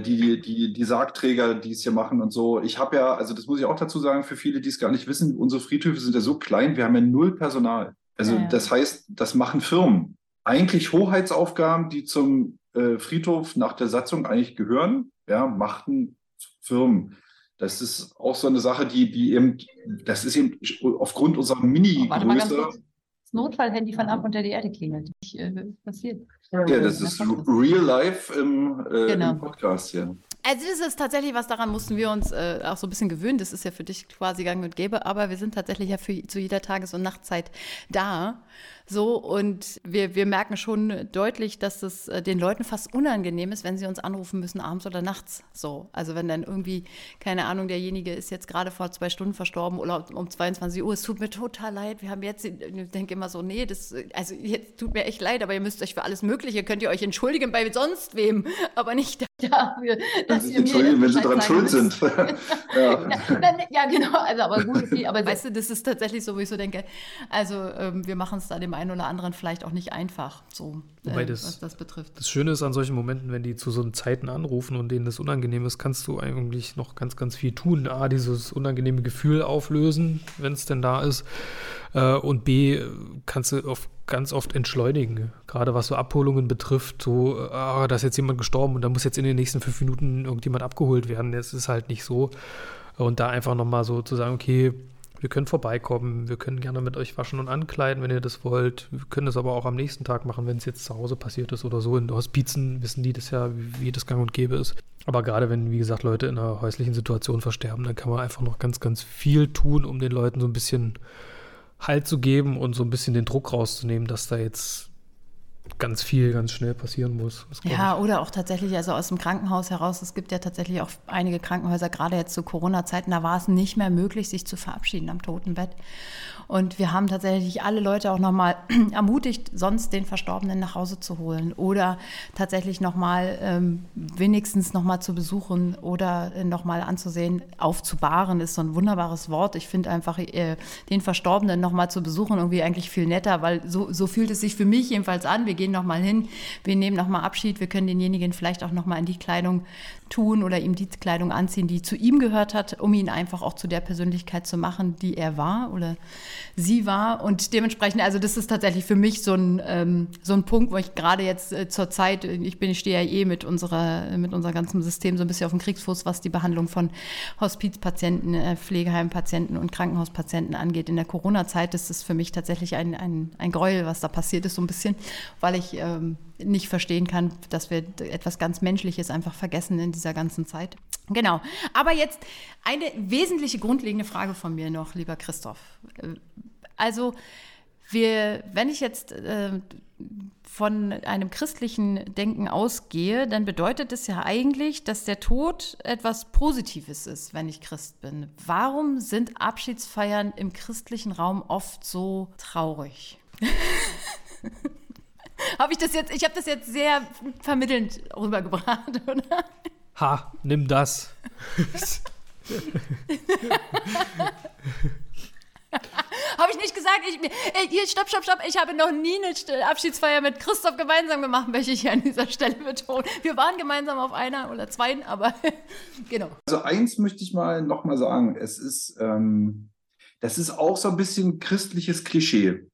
die, die, die Sargträger, die es hier machen und so. Ich habe ja, also das muss ich auch dazu sagen, für viele, die es gar nicht wissen, unsere Friedhöfe sind ja so klein, wir haben ja null Personal. Also Ja, das heißt, das machen Firmen. Eigentlich Hoheitsaufgaben, die zum äh, Friedhof nach der Satzung eigentlich gehören, ja, machten Firmen. Das ist auch so eine Sache, die, die eben, das ist eben aufgrund unserer Mini-Größe. Das Notfallhandy von ab unter die Erde klingelt. Ich, äh, passiert. Ja, das ist real life im, äh, Genau. im Podcast hier. Also das ist tatsächlich was, daran mussten wir uns äh, auch so ein bisschen gewöhnen. Das ist ja für dich quasi gang und gäbe, aber wir sind tatsächlich ja für, zu jeder Tages- und Nachtzeit da. So, und wir, wir merken schon deutlich, dass es äh, den Leuten fast unangenehm ist, wenn sie uns anrufen müssen, abends oder nachts. So, also wenn dann irgendwie, keine Ahnung, derjenige ist jetzt gerade vor zwei Stunden verstorben oder um 22 Uhr, es tut mir total leid, wir haben jetzt, ich denke immer so, nee, das, also jetzt tut mir echt leid, aber ihr müsst euch für alles Mögliche, könnt ihr euch entschuldigen bei sonst wem, aber nicht wir, dass ihr mir Entschuldigung, wenn Sie daran schuld sind. *laughs* *laughs* ja. Ja, genau. Also, aber gut, okay, aber *laughs* Weißt du, das ist tatsächlich so, wo ich so denke, also ähm, wir machen es da dem einen oder anderen vielleicht auch nicht einfach, so, Wobei äh, das- was das betrifft. Das Schöne ist an solchen Momenten, wenn die zu so Zeiten anrufen und denen das unangenehm ist, kannst du eigentlich noch ganz, ganz viel tun. A, dieses unangenehme Gefühl auflösen, wenn es denn da ist. Äh, und B, kannst du oft, ganz oft entschleunigen. Gerade was so Abholungen betrifft, so, ah, da ist jetzt jemand gestorben und da muss jetzt in den nächsten fünf Minuten irgendjemand abgeholt werden. Das ist halt nicht so. Und da einfach nochmal so zu sagen, okay, wir können vorbeikommen, wir können gerne mit euch waschen und ankleiden, wenn ihr das wollt. Wir können das aber auch am nächsten Tag machen, wenn es jetzt zu Hause passiert ist oder so. In Hospizen wissen die das ja, wie, das gang und gäbe ist. Aber gerade wenn, wie gesagt, Leute in einer häuslichen Situation versterben, dann kann man einfach noch ganz, ganz viel tun, um den Leuten so ein bisschen Halt zu geben und so ein bisschen den Druck rauszunehmen, dass da jetzt ganz viel, ganz schnell passieren muss. Ja, oder auch tatsächlich, also aus dem Krankenhaus heraus, es gibt ja tatsächlich auch einige Krankenhäuser, gerade jetzt zu Corona-Zeiten, da war es nicht mehr möglich, sich zu verabschieden am Totenbett. Und wir haben tatsächlich alle Leute auch nochmal *clears throat* ermutigt, sonst den Verstorbenen nach Hause zu holen oder tatsächlich nochmal ähm, wenigstens nochmal zu besuchen oder äh, nochmal anzusehen. Aufzubahren ist so ein wunderbares Wort. Ich finde einfach, äh, den Verstorbenen nochmal zu besuchen irgendwie eigentlich viel netter, weil so, so fühlt es sich für mich jedenfalls an. Wir gehen nochmal hin, wir nehmen nochmal Abschied, wir können denjenigen vielleicht auch nochmal in die Kleidung tun oder ihm die Kleidung anziehen, die zu ihm gehört hat, um ihn einfach auch zu der Persönlichkeit zu machen, die er war oder sie war. Und dementsprechend, also das ist tatsächlich für mich so ein, ähm, so ein Punkt, wo ich gerade jetzt äh, zur Zeit, ich bin, ich stehe ja eh mit unserer, mit unserem ganzen System so ein bisschen auf dem Kriegsfuß, was die Behandlung von Hospizpatienten, äh, Pflegeheimpatienten und Krankenhauspatienten angeht. In der Corona-Zeit ist es für mich tatsächlich ein, ein, ein Gräuel, was da passiert ist, so ein bisschen, weil ich ähm, nicht verstehen kann, dass wir etwas ganz Menschliches einfach vergessen in dieser ganzen Zeit. Genau. Aber jetzt eine wesentliche grundlegende Frage von mir noch, lieber Christoph. Äh, Also, wir, wenn ich jetzt äh, von einem christlichen Denken ausgehe, dann bedeutet es ja eigentlich, dass der Tod etwas Positives ist, wenn ich Christ bin. Warum sind Abschiedsfeiern im christlichen Raum oft so traurig? *laughs* *laughs* habe ich das jetzt, ich habe das jetzt sehr vermittelnd rübergebracht, *laughs* oder? Ha, nimm das. *laughs* Habe ich nicht gesagt, ich, ey, hier, stopp, stopp, stopp, ich habe noch nie eine Abschiedsfeier mit Christoph gemeinsam gemacht, möchte ich hier an dieser Stelle betonen. Wir waren gemeinsam auf einer oder zwei, aber genau. Also eins möchte ich mal nochmal sagen. Es ist, ähm, das ist auch so ein bisschen christliches Klischee,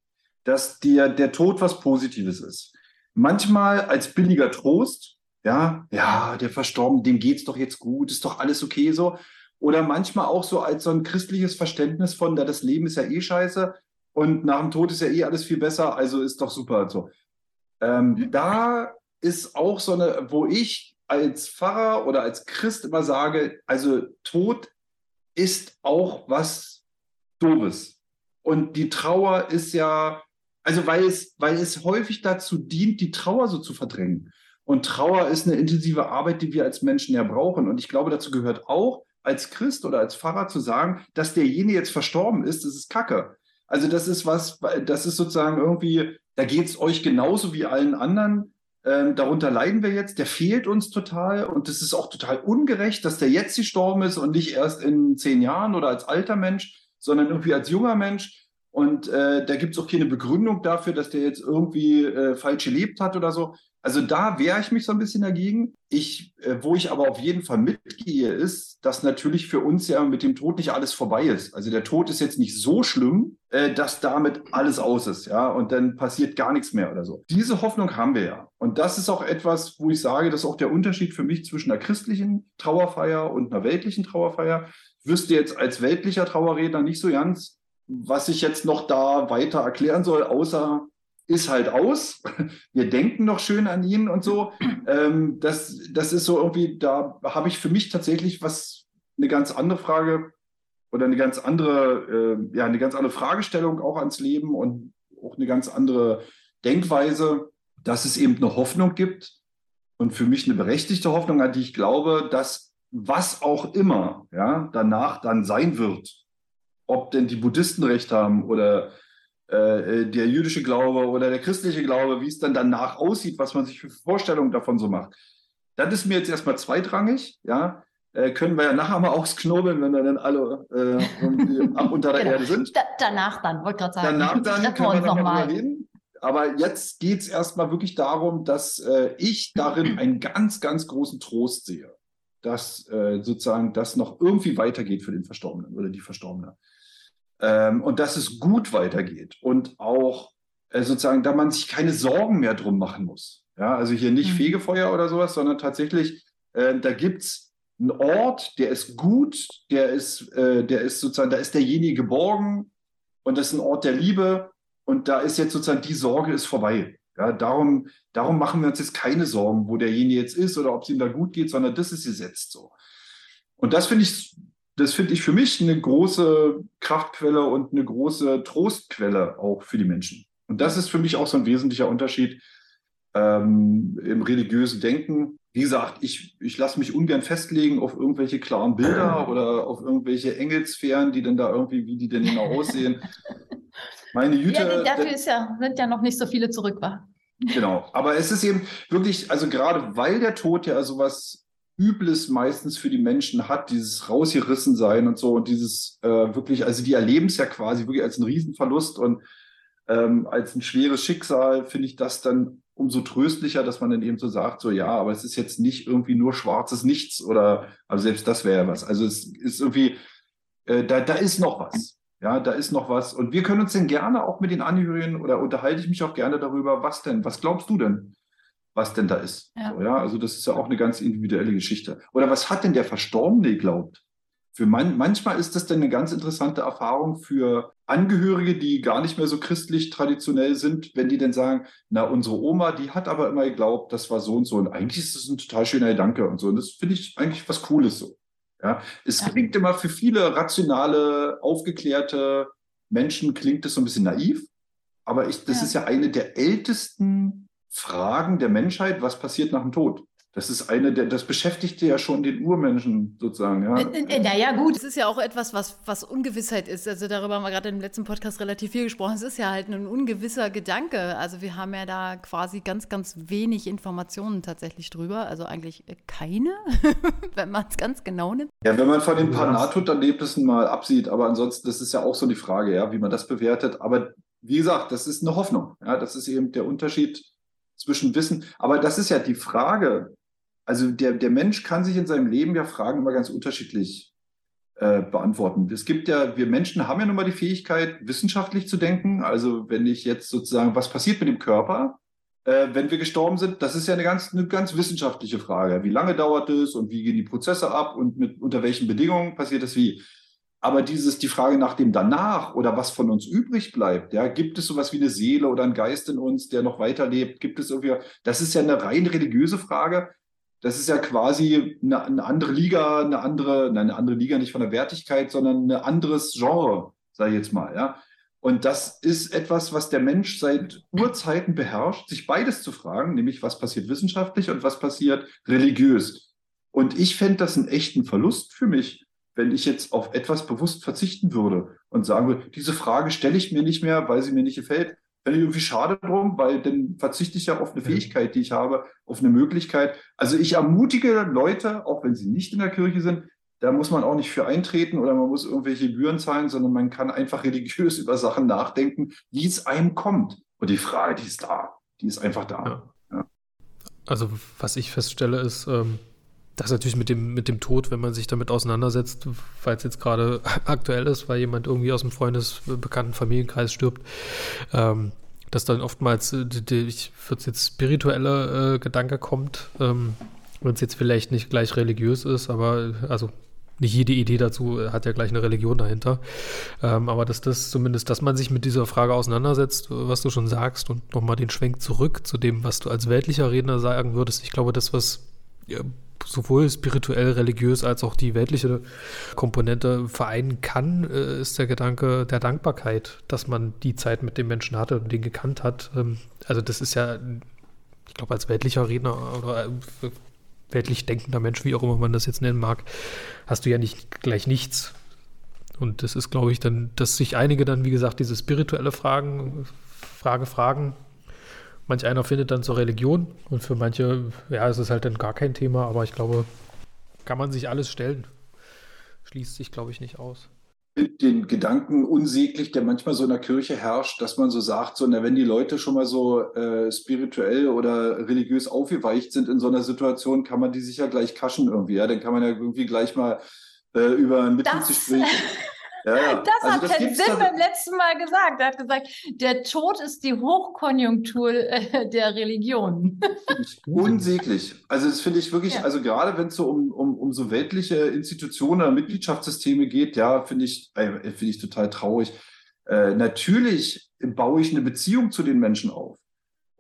dass der, der Tod was Positives ist. Manchmal als billiger Trost, ja, ja, der Verstorbene, dem geht's doch jetzt gut, ist doch alles okay so. oder manchmal auch so als so ein christliches Verständnis von, da das Leben ist ja eh scheiße und nach dem Tod ist ja eh alles viel besser, also ist doch super. So. Ähm, da ist auch so eine, wo ich als Pfarrer oder als Christ immer sage, also Tod ist auch was Doofes. Und die Trauer ist ja, also weil es, weil es häufig dazu dient, die Trauer so zu verdrängen. Und Trauer ist eine intensive Arbeit, die wir als Menschen ja brauchen. Und ich glaube, dazu gehört auch, als Christ oder als Pfarrer zu sagen, dass derjenige jetzt verstorben ist, das ist Kacke. Also das ist was, das ist sozusagen irgendwie, da geht es euch genauso wie allen anderen. Ähm, darunter leiden wir jetzt, der fehlt uns total und das ist auch total ungerecht, dass der jetzt gestorben ist und nicht erst in zehn Jahren oder als alter Mensch, sondern irgendwie als junger Mensch. Und äh, da gibt es auch keine Begründung dafür, dass der jetzt irgendwie äh, falsch gelebt hat oder so. Also da wehre ich mich so ein bisschen dagegen. Ich, äh, wo ich aber auf jeden Fall mitgehe, ist, dass natürlich für uns ja mit dem Tod nicht alles vorbei ist. Also der Tod ist jetzt nicht so schlimm, äh, dass damit alles aus ist, ja, und dann passiert gar nichts mehr oder so. Diese Hoffnung haben wir ja. Und das ist auch etwas, wo ich sage, das ist auch der Unterschied für mich zwischen einer christlichen Trauerfeier und einer weltlichen Trauerfeier. Ich wüsste jetzt als weltlicher Trauerredner nicht so ganz, was ich jetzt noch da weiter erklären soll, außer ist halt aus. *laughs* Wir denken noch schön an ihn und so. Ähm, das, das ist so irgendwie, da habe ich für mich tatsächlich was, eine ganz andere Frage oder eine ganz andere, äh, ja, eine ganz andere Fragestellung auch ans Leben und auch eine ganz andere Denkweise, dass es eben eine Hoffnung gibt und für mich eine berechtigte Hoffnung, an die ich glaube, dass was auch immer ja, danach dann sein wird, ob denn die Buddhisten recht haben oder äh, äh, der jüdische Glaube oder der christliche Glaube, wie es dann danach aussieht, was man sich für Vorstellungen davon so macht. Das ist mir jetzt erstmal zweitrangig, ja. Äh, können wir ja nachher mal ausknobeln, wenn wir dann alle äh, *laughs* ab unter der genau. Erde sind. Da, danach dann, wollte gerade sagen. Danach dann können wir noch mal reden. Aber jetzt geht es erstmal wirklich darum, dass äh, ich darin einen ganz, ganz großen Trost sehe, dass äh, sozusagen das noch irgendwie weitergeht für den Verstorbenen oder die Verstorbene. Ähm, und dass es gut weitergeht und auch äh, sozusagen, da man sich keine Sorgen mehr drum machen muss. Ja, also hier nicht mhm. Fegefeuer oder sowas, sondern tatsächlich, äh, da gibt es einen Ort, der ist gut, der ist, äh, der ist sozusagen, da ist derjenige geborgen und das ist ein Ort der Liebe und da ist jetzt sozusagen die Sorge ist vorbei. Ja, darum, darum machen wir uns jetzt keine Sorgen, wo derjenige jetzt ist oder ob es ihm da gut geht, sondern das ist gesetzt so. Und das finde ich das finde ich für mich eine große Kraftquelle und eine große Trostquelle auch für die Menschen. Und das ist für mich auch so ein wesentlicher Unterschied ähm, im religiösen Denken. Wie gesagt, ich, ich lasse mich ungern festlegen auf irgendwelche klaren Bilder *clears throat* oder auf irgendwelche Engelsphären, die dann da irgendwie, wie die denn genau aussehen. Meine Jüte. Ja, dafür ist ja, sind ja noch nicht so viele zurück, war. Genau, aber es ist eben wirklich, also gerade weil der Tod ja sowas Übles meistens für die Menschen hat, dieses rausgerissen sein und so und dieses äh, wirklich, also die erleben es ja quasi wirklich als einen Riesenverlust und ähm, als ein schweres Schicksal, finde ich das dann umso tröstlicher, dass man dann eben so sagt, so ja, aber es ist jetzt nicht irgendwie nur schwarzes Nichts oder, also selbst das wäre ja was. Also es ist irgendwie, äh, da, da ist noch was. Ja, da ist noch was. Und wir können uns denn gerne auch mit den Angehörigen oder unterhalte ich mich auch gerne darüber, was denn, was glaubst du denn? Was denn da ist. Ja. So, ja? Also das ist ja auch eine ganz individuelle Geschichte. Oder was hat denn der Verstorbene geglaubt? Für man, manchmal ist das dann eine ganz interessante Erfahrung für Angehörige, die gar nicht mehr so christlich traditionell sind, wenn die dann sagen, na, unsere Oma, die hat aber immer geglaubt, das war so und so. Und eigentlich ist das ein total schöner Gedanke und so. Und das finde ich eigentlich was Cooles so. Ja, es ja. klingt immer für viele rationale, aufgeklärte Menschen klingt das so ein bisschen naiv. Aber ich, das ja. ist ja eine der ältesten Fragen der Menschheit, was passiert nach dem Tod. Das ist eine der, das beschäftigte ja schon den Urmenschen sozusagen. Ja. Naja, gut. Es ist ja auch etwas, was, was Ungewissheit ist. Also darüber haben wir gerade im letzten Podcast relativ viel gesprochen. Es ist ja halt ein ungewisser Gedanke. Also wir haben ja da quasi ganz, ganz wenig Informationen tatsächlich drüber. Also eigentlich keine, *laughs* wenn man es ganz genau nimmt. Ja, wenn man von den paar Nahtoderlebnissen mal absieht, aber ansonsten, das ist ja auch so die Frage, ja, wie man das bewertet. Aber wie gesagt, das ist eine Hoffnung. Ja, das ist eben der Unterschied zwischen Wissen. Aber das ist ja die Frage. Also der, der Mensch kann sich in seinem Leben ja Fragen immer ganz unterschiedlich äh, beantworten. Es gibt ja, wir Menschen haben ja nun mal die Fähigkeit, wissenschaftlich zu denken. Also wenn ich jetzt sozusagen, was passiert mit dem Körper? äh, wenn wir gestorben sind? Das ist ja eine ganz, eine ganz wissenschaftliche Frage. Wie lange dauert es und wie gehen die Prozesse ab und mit, unter welchen Bedingungen passiert das wie? Aber dieses, die Frage nach dem danach oder was von uns übrig bleibt, ja, gibt es sowas wie eine Seele oder einen Geist in uns, der noch weiterlebt? Gibt es irgendwie, das ist ja eine rein religiöse Frage. Das ist ja quasi eine, eine andere Liga, eine andere, nein, eine andere Liga nicht von der Wertigkeit, sondern ein anderes Genre, sage ich jetzt mal, ja. Und das ist etwas, was der Mensch seit Urzeiten beherrscht, sich beides zu fragen, nämlich was passiert wissenschaftlich und was passiert religiös. Und ich fände das einen echten Verlust für mich, wenn ich jetzt auf etwas bewusst verzichten würde und sagen würde, diese Frage stelle ich mir nicht mehr, weil sie mir nicht gefällt. Fände ich irgendwie schade drum, weil dann verzichte ich ja auf eine Fähigkeit, die ich habe, auf eine Möglichkeit. Also ich ermutige Leute, auch wenn sie nicht in der Kirche sind, da muss man auch nicht für eintreten oder man muss irgendwelche Gebühren zahlen, sondern man kann einfach *laughs* religiös über Sachen nachdenken, wie es einem kommt. Und die Frage, die ist da. Die ist einfach da. Ja. Ja. Also was ich feststelle ist, ähm, das natürlich mit dem, mit dem Tod, wenn man sich damit auseinandersetzt, weil es jetzt gerade *laughs* aktuell ist, weil jemand irgendwie aus dem freundesbekannten Familienkreis stirbt, ähm, dass dann oftmals, äh, die, ich würde jetzt spirituelle äh, Gedanke kommt, ähm, wenn es jetzt vielleicht nicht gleich religiös ist, aber also nicht jede Idee dazu hat ja gleich eine Religion dahinter. Ähm, aber dass das zumindest, dass man sich mit dieser Frage auseinandersetzt, was du schon sagst, und nochmal den Schwenk zurück zu dem, was du als weltlicher Redner sagen würdest. Ich glaube, das, was sowohl spirituell, religiös als auch die weltliche Komponente vereinen kann, äh, ist der Gedanke der Dankbarkeit, dass man die Zeit mit dem Menschen hatte und den gekannt hat. Ähm, also das ist ja, ich glaube, als weltlicher Redner oder äh, weltlich denkender Mensch, wie auch immer man das jetzt nennen mag, hast du ja nicht gleich nichts. Und das ist, glaube ich, dann, dass sich einige dann, wie gesagt, diese spirituelle Fragen, Frage fragen, Manch einer findet dann zur Religion und für manche, ja, ist es halt dann gar kein Thema, aber ich glaube, kann man sich alles stellen. Schließt sich, glaube ich, nicht aus. Den Gedanken unsäglich, der manchmal so in der Kirche herrscht, dass man so sagt, so, na, wenn die Leute schon mal so äh, spirituell oder religiös aufgeweicht sind in so einer Situation, kann man die sicher gleich kaschen irgendwie. Ja? Dann kann man ja irgendwie gleich mal äh, über ein Mitgliedsgespräch. *laughs* Ja. Das also hat das Ted Sim beim letzten Mal gesagt. Er hat gesagt, der Tod ist die Hochkonjunktur äh, der Religion. *laughs* Unsäglich. Also das finde ich wirklich, ja. also gerade wenn es so um, um, um so weltliche Institutionen oder Mitgliedschaftssysteme geht, ja, finde ich, äh, finde ich total traurig. Äh, natürlich baue ich eine Beziehung zu den Menschen auf.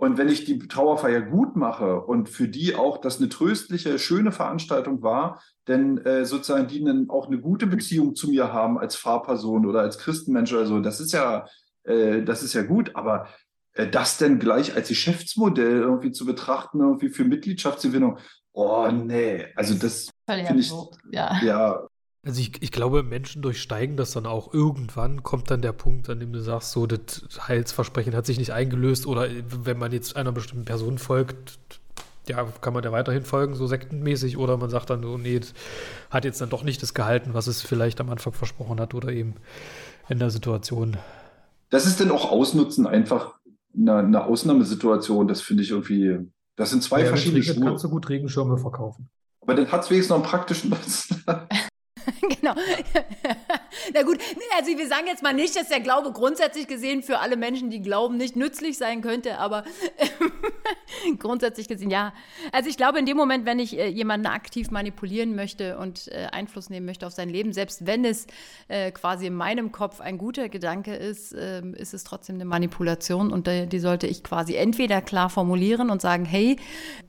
Und wenn ich die Trauerfeier gut mache und für die auch das eine tröstliche, schöne Veranstaltung war, denn äh, sozusagen die dann auch eine gute Beziehung zu mir haben als Fahrperson oder als Christenmensch oder so, das ist ja, äh, das ist ja gut, aber äh, das denn gleich als Geschäftsmodell irgendwie zu betrachten, irgendwie für Mitgliedschaftsgewinnung, oh nee, also das finde ich, ja. ja, also ich, ich glaube, Menschen durchsteigen das dann auch. Irgendwann kommt dann der Punkt, an dem du sagst, so, das Heilsversprechen hat sich nicht eingelöst oder wenn man jetzt einer bestimmten Person folgt, ja, kann man da weiterhin folgen, so sektenmäßig, oder man sagt dann so, nee, das hat jetzt dann doch nicht das gehalten, was es vielleicht am Anfang versprochen hat oder eben in der Situation. Das ist dann auch Ausnutzen einfach eine, eine Ausnahmesituation, das finde ich irgendwie, das sind zwei ja, verschiedene Schuhe. kannst du gut Regenschirme verkaufen. Aber dann hat es wenigstens noch einen praktischen Nutzen. *laughs* *laughs* genau. *laughs* Na gut, also wir sagen jetzt mal nicht, dass der Glaube grundsätzlich gesehen für alle Menschen, die glauben, nicht nützlich sein könnte, aber *laughs* grundsätzlich gesehen ja. Also ich glaube, in dem Moment, wenn ich äh, jemanden aktiv manipulieren möchte und äh, Einfluss nehmen möchte auf sein Leben, selbst wenn es äh, quasi in meinem Kopf ein guter Gedanke ist, ähm, ist es trotzdem eine Manipulation und die sollte ich quasi entweder klar formulieren und sagen, hey,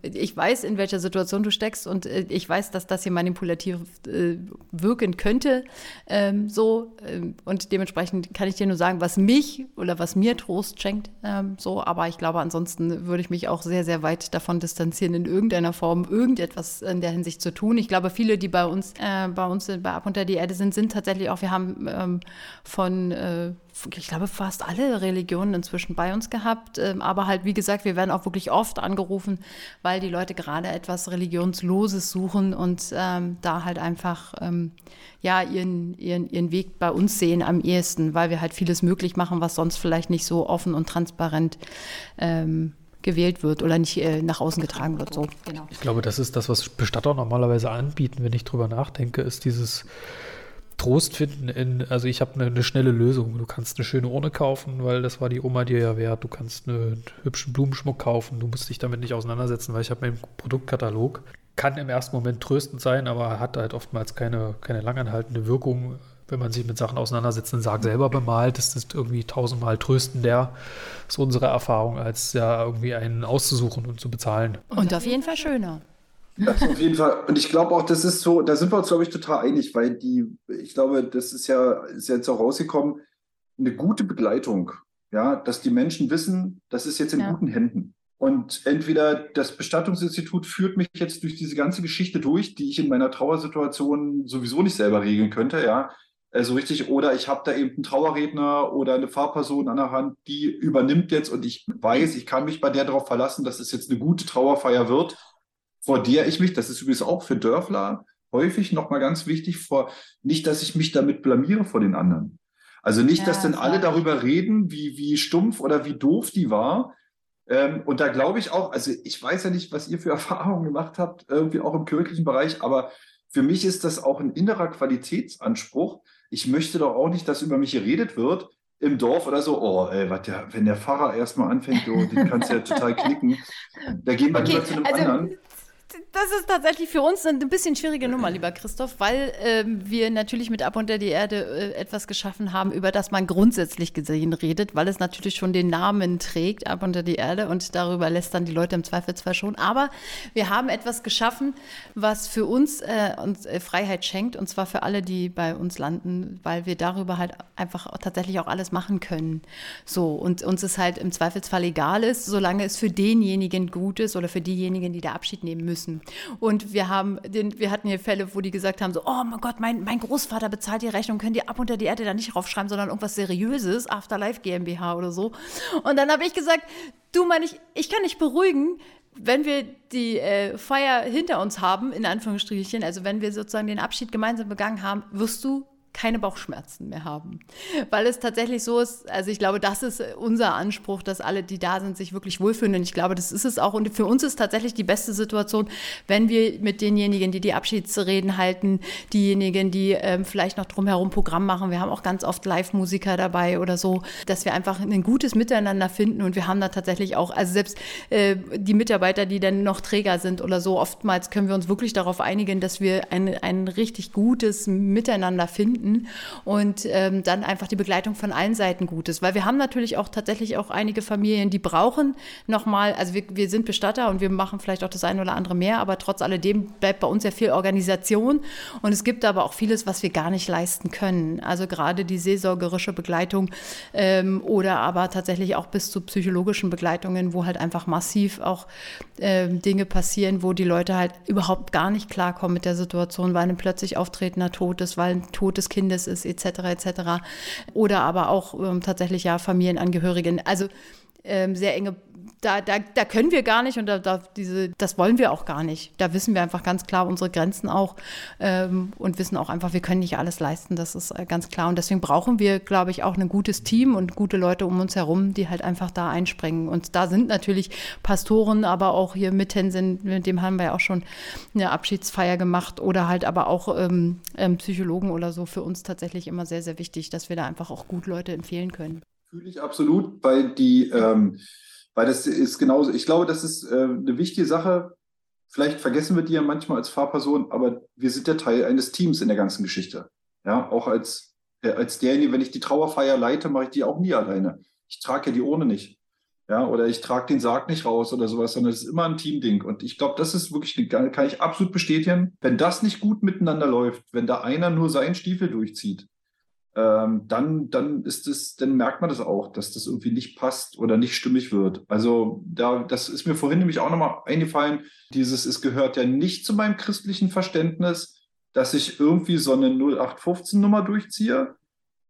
ich weiß, in welcher Situation du steckst und äh, ich weiß, dass das hier manipulativ äh, wirken könnte. Ähm, so ähm, und dementsprechend kann ich dir nur sagen, was mich oder was mir Trost schenkt. Ähm, so, aber ich glaube, ansonsten würde ich mich auch sehr, sehr weit davon distanzieren, in irgendeiner Form irgendetwas in der Hinsicht zu tun. Ich glaube, viele, die bei uns, äh, bei uns bei Ab unter die Erde sind, sind tatsächlich auch, wir haben ähm, von äh, ich glaube, fast alle Religionen inzwischen bei uns gehabt. Ähm, aber halt, wie gesagt, wir werden auch wirklich oft angerufen, weil die Leute gerade etwas Religionsloses suchen und ähm, da halt einfach ähm, ja, ihren, ihren, ihren Weg bei uns sehen am ehesten, weil wir halt vieles möglich machen, was sonst vielleicht nicht so offen und transparent ähm, gewählt wird oder nicht äh, nach außen getragen wird. So. Genau. Ich glaube, das ist das, was Bestatter normalerweise anbieten, wenn ich drüber nachdenke, ist dieses Trost finden in, also ich habe eine, eine, schnelle Lösung. Du kannst eine schöne Urne kaufen, weil das war die Oma dir ja wert. Du kannst einen hübschen Blumenschmuck kaufen. Du musst dich damit nicht auseinandersetzen, weil ich habe meinen Produktkatalog. Kann im ersten Moment tröstend sein, aber hat halt oftmals keine, keine langanhaltende Wirkung wenn man sich mit Sachen auseinandersetzt, einen Sarg selber bemalt, ist das irgendwie tausendmal tröstender, ist unsere Erfahrung, als ja irgendwie einen auszusuchen und zu bezahlen. Und auf jeden Fall schöner. Das auf jeden Fall. Und ich glaube auch, das ist so, da sind wir uns, glaube ich, total einig, weil die, ich glaube, das ist ja, ist jetzt auch rausgekommen, eine gute Begleitung, ja, dass die Menschen wissen, das ist jetzt in ja. guten Händen. Und entweder das Bestattungsinstitut führt mich jetzt durch diese ganze Geschichte durch, die ich in meiner Trauersituation sowieso nicht selber regeln könnte, ja, äh, so richtig. Oder ich habe da eben einen Trauerredner oder eine Fahrperson an der Hand, die übernimmt jetzt und ich weiß, ich kann mich bei der darauf verlassen, dass es jetzt eine gute Trauerfeier wird, vor der ich mich, das ist übrigens auch für Dörfler häufig nochmal ganz wichtig, vor nicht, dass ich mich damit blamiere vor den anderen. Also nicht, ja, dass dann alle darüber reden, wie, wie stumpf oder wie doof die war. Ähm, und da glaube ich auch, also ich weiß ja nicht, was ihr für *laughs* Erfahrungen gemacht habt, irgendwie auch im kirchlichen Bereich, aber für mich ist das auch ein innerer Qualitätsanspruch, ich möchte doch auch nicht, dass über mich geredet wird im Dorf oder so, oh, ey, was der, wenn der Pfarrer erstmal anfängt, oh, den kannst du ja *laughs* total knicken. Da gehen wir okay, lieber zu einem also, anderen das ist tatsächlich für uns eine bisschen schwierige Nummer, lieber Christoph, weil ähm, wir natürlich mit Ab unter die Erde äh, etwas geschaffen haben, über das man grundsätzlich gesehen redet, weil es natürlich schon den Namen trägt, Ab unter die Erde, und darüber lässt dann die Leute im Zweifelsfall schon. Aber wir haben etwas geschaffen, was für uns, äh, uns äh, Freiheit schenkt, und zwar für alle, die bei uns landen, weil wir darüber halt einfach tatsächlich auch alles machen können. So, und uns es halt im Zweifelsfall egal ist, solange es für denjenigen gut ist oder für diejenigen, die da Abschied nehmen müssen. Und wir haben den, wir hatten hier Fälle, wo die gesagt haben: so, oh mein Gott, mein, mein Großvater bezahlt die Rechnung, können die ab unter die Erde da nicht raufschreiben, sondern irgendwas Seriöses, Afterlife GmbH oder so. Und dann habe ich gesagt, du mein ich, ich kann dich beruhigen, wenn wir die äh, Feier hinter uns haben, in Anführungsstrichen, also wenn wir sozusagen den Abschied gemeinsam begangen haben, wirst du keine Bauchschmerzen mehr haben. Weil es tatsächlich so ist, also ich glaube, das ist unser Anspruch, dass alle, die da sind, sich wirklich wohlfühlen. Und ich glaube, das ist es auch. Und für uns ist tatsächlich die beste Situation, wenn wir mit denjenigen, die die Abschiedsreden halten, diejenigen, die ähm, vielleicht noch drumherum Programm machen, wir haben auch ganz oft Live-Musiker dabei oder so, dass wir einfach ein gutes Miteinander finden. Und wir haben da tatsächlich auch, also selbst äh, die Mitarbeiter, die dann noch Träger sind oder so, oftmals können wir uns wirklich darauf einigen, dass wir ein, ein richtig gutes Miteinander finden finden und ähm, dann einfach die Begleitung von allen Seiten gut ist. Weil wir haben natürlich auch tatsächlich auch einige Familien, die brauchen nochmal, also wir, wir sind Bestatter und wir machen vielleicht auch das eine oder andere mehr, aber trotz alledem bleibt bei uns ja viel Organisation und es gibt aber auch vieles, was wir gar nicht leisten können. Also gerade die seelsorgerische Begleitung ähm, oder aber tatsächlich auch bis zu psychologischen Begleitungen, wo halt einfach massiv auch ähm, Dinge passieren, wo die Leute halt überhaupt gar nicht klarkommen mit der Situation, weil ein plötzlich auftretender Tod ist, weil ein totes Kindes ist, etc. etc. Oder aber auch ähm, tatsächlich ja Familienangehörigen. Also ähm, sehr enge, da, da, da können wir gar nicht und da, da, diese, das wollen wir auch gar nicht. Da wissen wir einfach ganz klar unsere Grenzen auch ähm, und wissen auch einfach, wir können nicht alles leisten, das ist äh, ganz klar. Und deswegen brauchen wir, glaube ich, auch ein gutes Team und gute Leute um uns herum, die halt einfach da einspringen. Und da sind natürlich Pastoren, aber auch hier mit Tenzin, mit dem haben wir ja auch schon eine Abschiedsfeier gemacht oder halt aber auch ähm, ähm, Psychologen oder so für uns tatsächlich immer sehr, sehr wichtig, dass wir da einfach auch gut Leute empfehlen können. Fühle ich absolut, weil die, ähm, weil das ist genauso, ich glaube, das ist äh, eine wichtige Sache. Vielleicht vergessen wir die ja manchmal als Fahrperson, aber wir sind ja Teil eines Teams in der ganzen Geschichte. Ja, auch als, äh, als derjenige, wenn ich die Trauerfeier leite, mache ich die auch nie alleine. Ich trage ja die Urne nicht. Ja, oder ich trage den Sarg nicht raus oder sowas, sondern es ist immer ein Teamding. Und ich glaube, das ist wirklich, kann ich absolut bestätigen. Wenn das nicht gut miteinander läuft, wenn da einer nur seinen Stiefel durchzieht, ähm, dann, dann ist es, dann merkt man das auch, dass das irgendwie nicht passt oder nicht stimmig wird. Also da, das ist mir vorhin nämlich auch nochmal eingefallen. Dieses, es gehört ja nicht zu meinem christlichen Verständnis, dass ich irgendwie so eine 0815-Nummer durchziehe,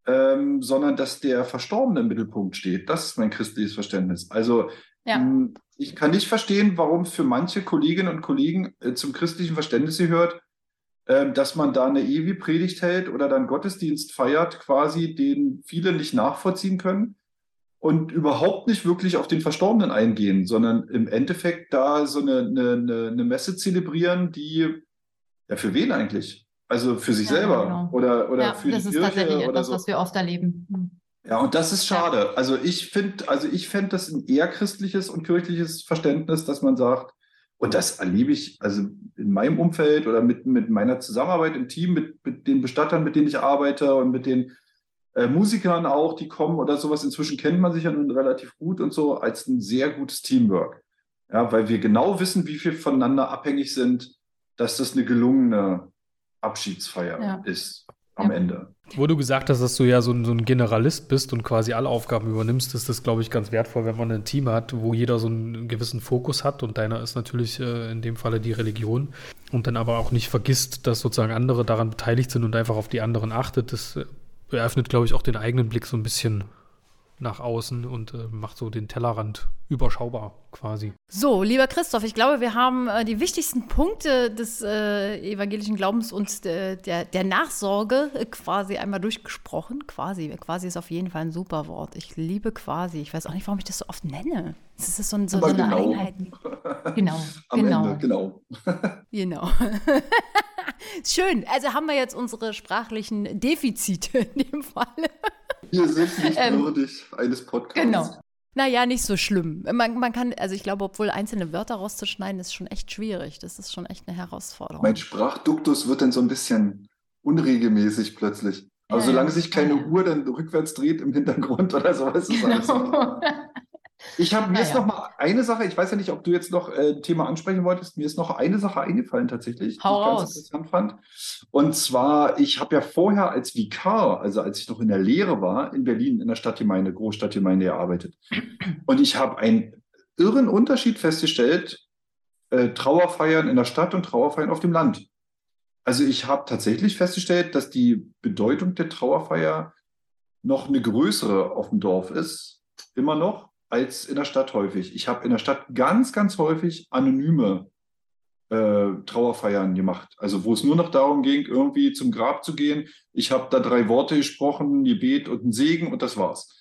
ähm, sondern dass der Verstorbene im Mittelpunkt steht. Das ist mein christliches Verständnis. Also ja. Hm, ich kann nicht verstehen, warum für manche Kolleginnen und Kollegen äh, zum christlichen Verständnis gehört, dass man da eine Ewi-Predigt hält oder dann Gottesdienst feiert, quasi, den viele nicht nachvollziehen können und überhaupt nicht wirklich auf den Verstorbenen eingehen, sondern im Endeffekt da so eine, eine, eine Messe zelebrieren, die, ja, für wen eigentlich? Also für sich ja, selber genau. oder, oder ja, für die Kirche. Das ist tatsächlich etwas, so. was wir oft erleben. Hm. Ja, und das ist schade. Ja. Also ich finde, also ich fände das ein eher christliches und kirchliches Verständnis, dass man sagt, und das erlebe ich also in meinem Umfeld oder mit, mit meiner Zusammenarbeit im Team, mit, mit den Bestattern, mit denen ich arbeite und mit den äh, Musikern auch, die kommen oder sowas. Inzwischen kennt man sich ja nun relativ gut und so als ein sehr gutes Teamwork. Ja, weil wir genau wissen, wie viel voneinander abhängig sind, dass das eine gelungene Abschiedsfeier ja. ist am ja. Ende. Wo du gesagt hast, dass du ja so ein, so ein, Generalist bist und quasi alle Aufgaben übernimmst, ist das, glaube ich, ganz wertvoll, wenn man ein Team hat, wo jeder so einen gewissen Fokus hat und deiner ist natürlich äh, in dem Falle die Religion und dann aber auch nicht vergisst, dass sozusagen andere daran beteiligt sind und einfach auf die anderen achtet. Das äh, eröffnet, glaube ich, auch den eigenen Blick so ein bisschen nach außen und äh, macht so den Tellerrand überschaubar quasi. So, lieber Christoph, ich glaube, wir haben äh, die wichtigsten Punkte des äh, evangelischen Glaubens und der, der Nachsorge äh, quasi einmal durchgesprochen. Quasi, quasi ist auf jeden Fall ein super Wort. Ich liebe quasi. Ich weiß auch nicht, warum ich das so oft nenne. Das ist so, so, so eine genau. Einheit. *laughs* Genau. Am genau. Ende, genau. genau. *laughs* *laughs* Schön. Also haben wir jetzt unsere sprachlichen Defizite in dem Fall. Wir sind nicht ähm, würdig eines Podcasts. Genau. Naja, nicht so schlimm. Man, man kann, also ich glaube, obwohl einzelne Wörter rauszuschneiden, ist schon echt schwierig. Das ist schon echt eine Herausforderung. Mein Sprachduktus wird dann so ein bisschen unregelmäßig plötzlich. Aber ja, solange sich keine ja. Uhr dann rückwärts dreht im Hintergrund oder so, ist genau. alles. *laughs* Ich habe mir naja. ist noch mal eine Sache, ich weiß ja nicht, ob du jetzt noch äh, ein Thema ansprechen wolltest, mir ist noch eine Sache eingefallen tatsächlich, Hau die ich ganz interessant fand. Und zwar, ich habe ja vorher als Vikar, also als ich noch in der Lehre war, in Berlin in der Stadtgemeinde, Großstadtgemeinde gearbeitet. Und ich habe einen irren Unterschied festgestellt, äh, Trauerfeiern in der Stadt und Trauerfeiern auf dem Land. Also ich habe tatsächlich festgestellt, dass die Bedeutung der Trauerfeier noch eine größere auf dem Dorf ist, immer noch als in der Stadt häufig. Ich habe in der Stadt ganz, ganz häufig anonyme äh, Trauerfeiern gemacht. Also wo es nur noch darum ging, irgendwie zum Grab zu gehen. Ich habe da drei Worte gesprochen, ein Gebet und ein Segen und das war's.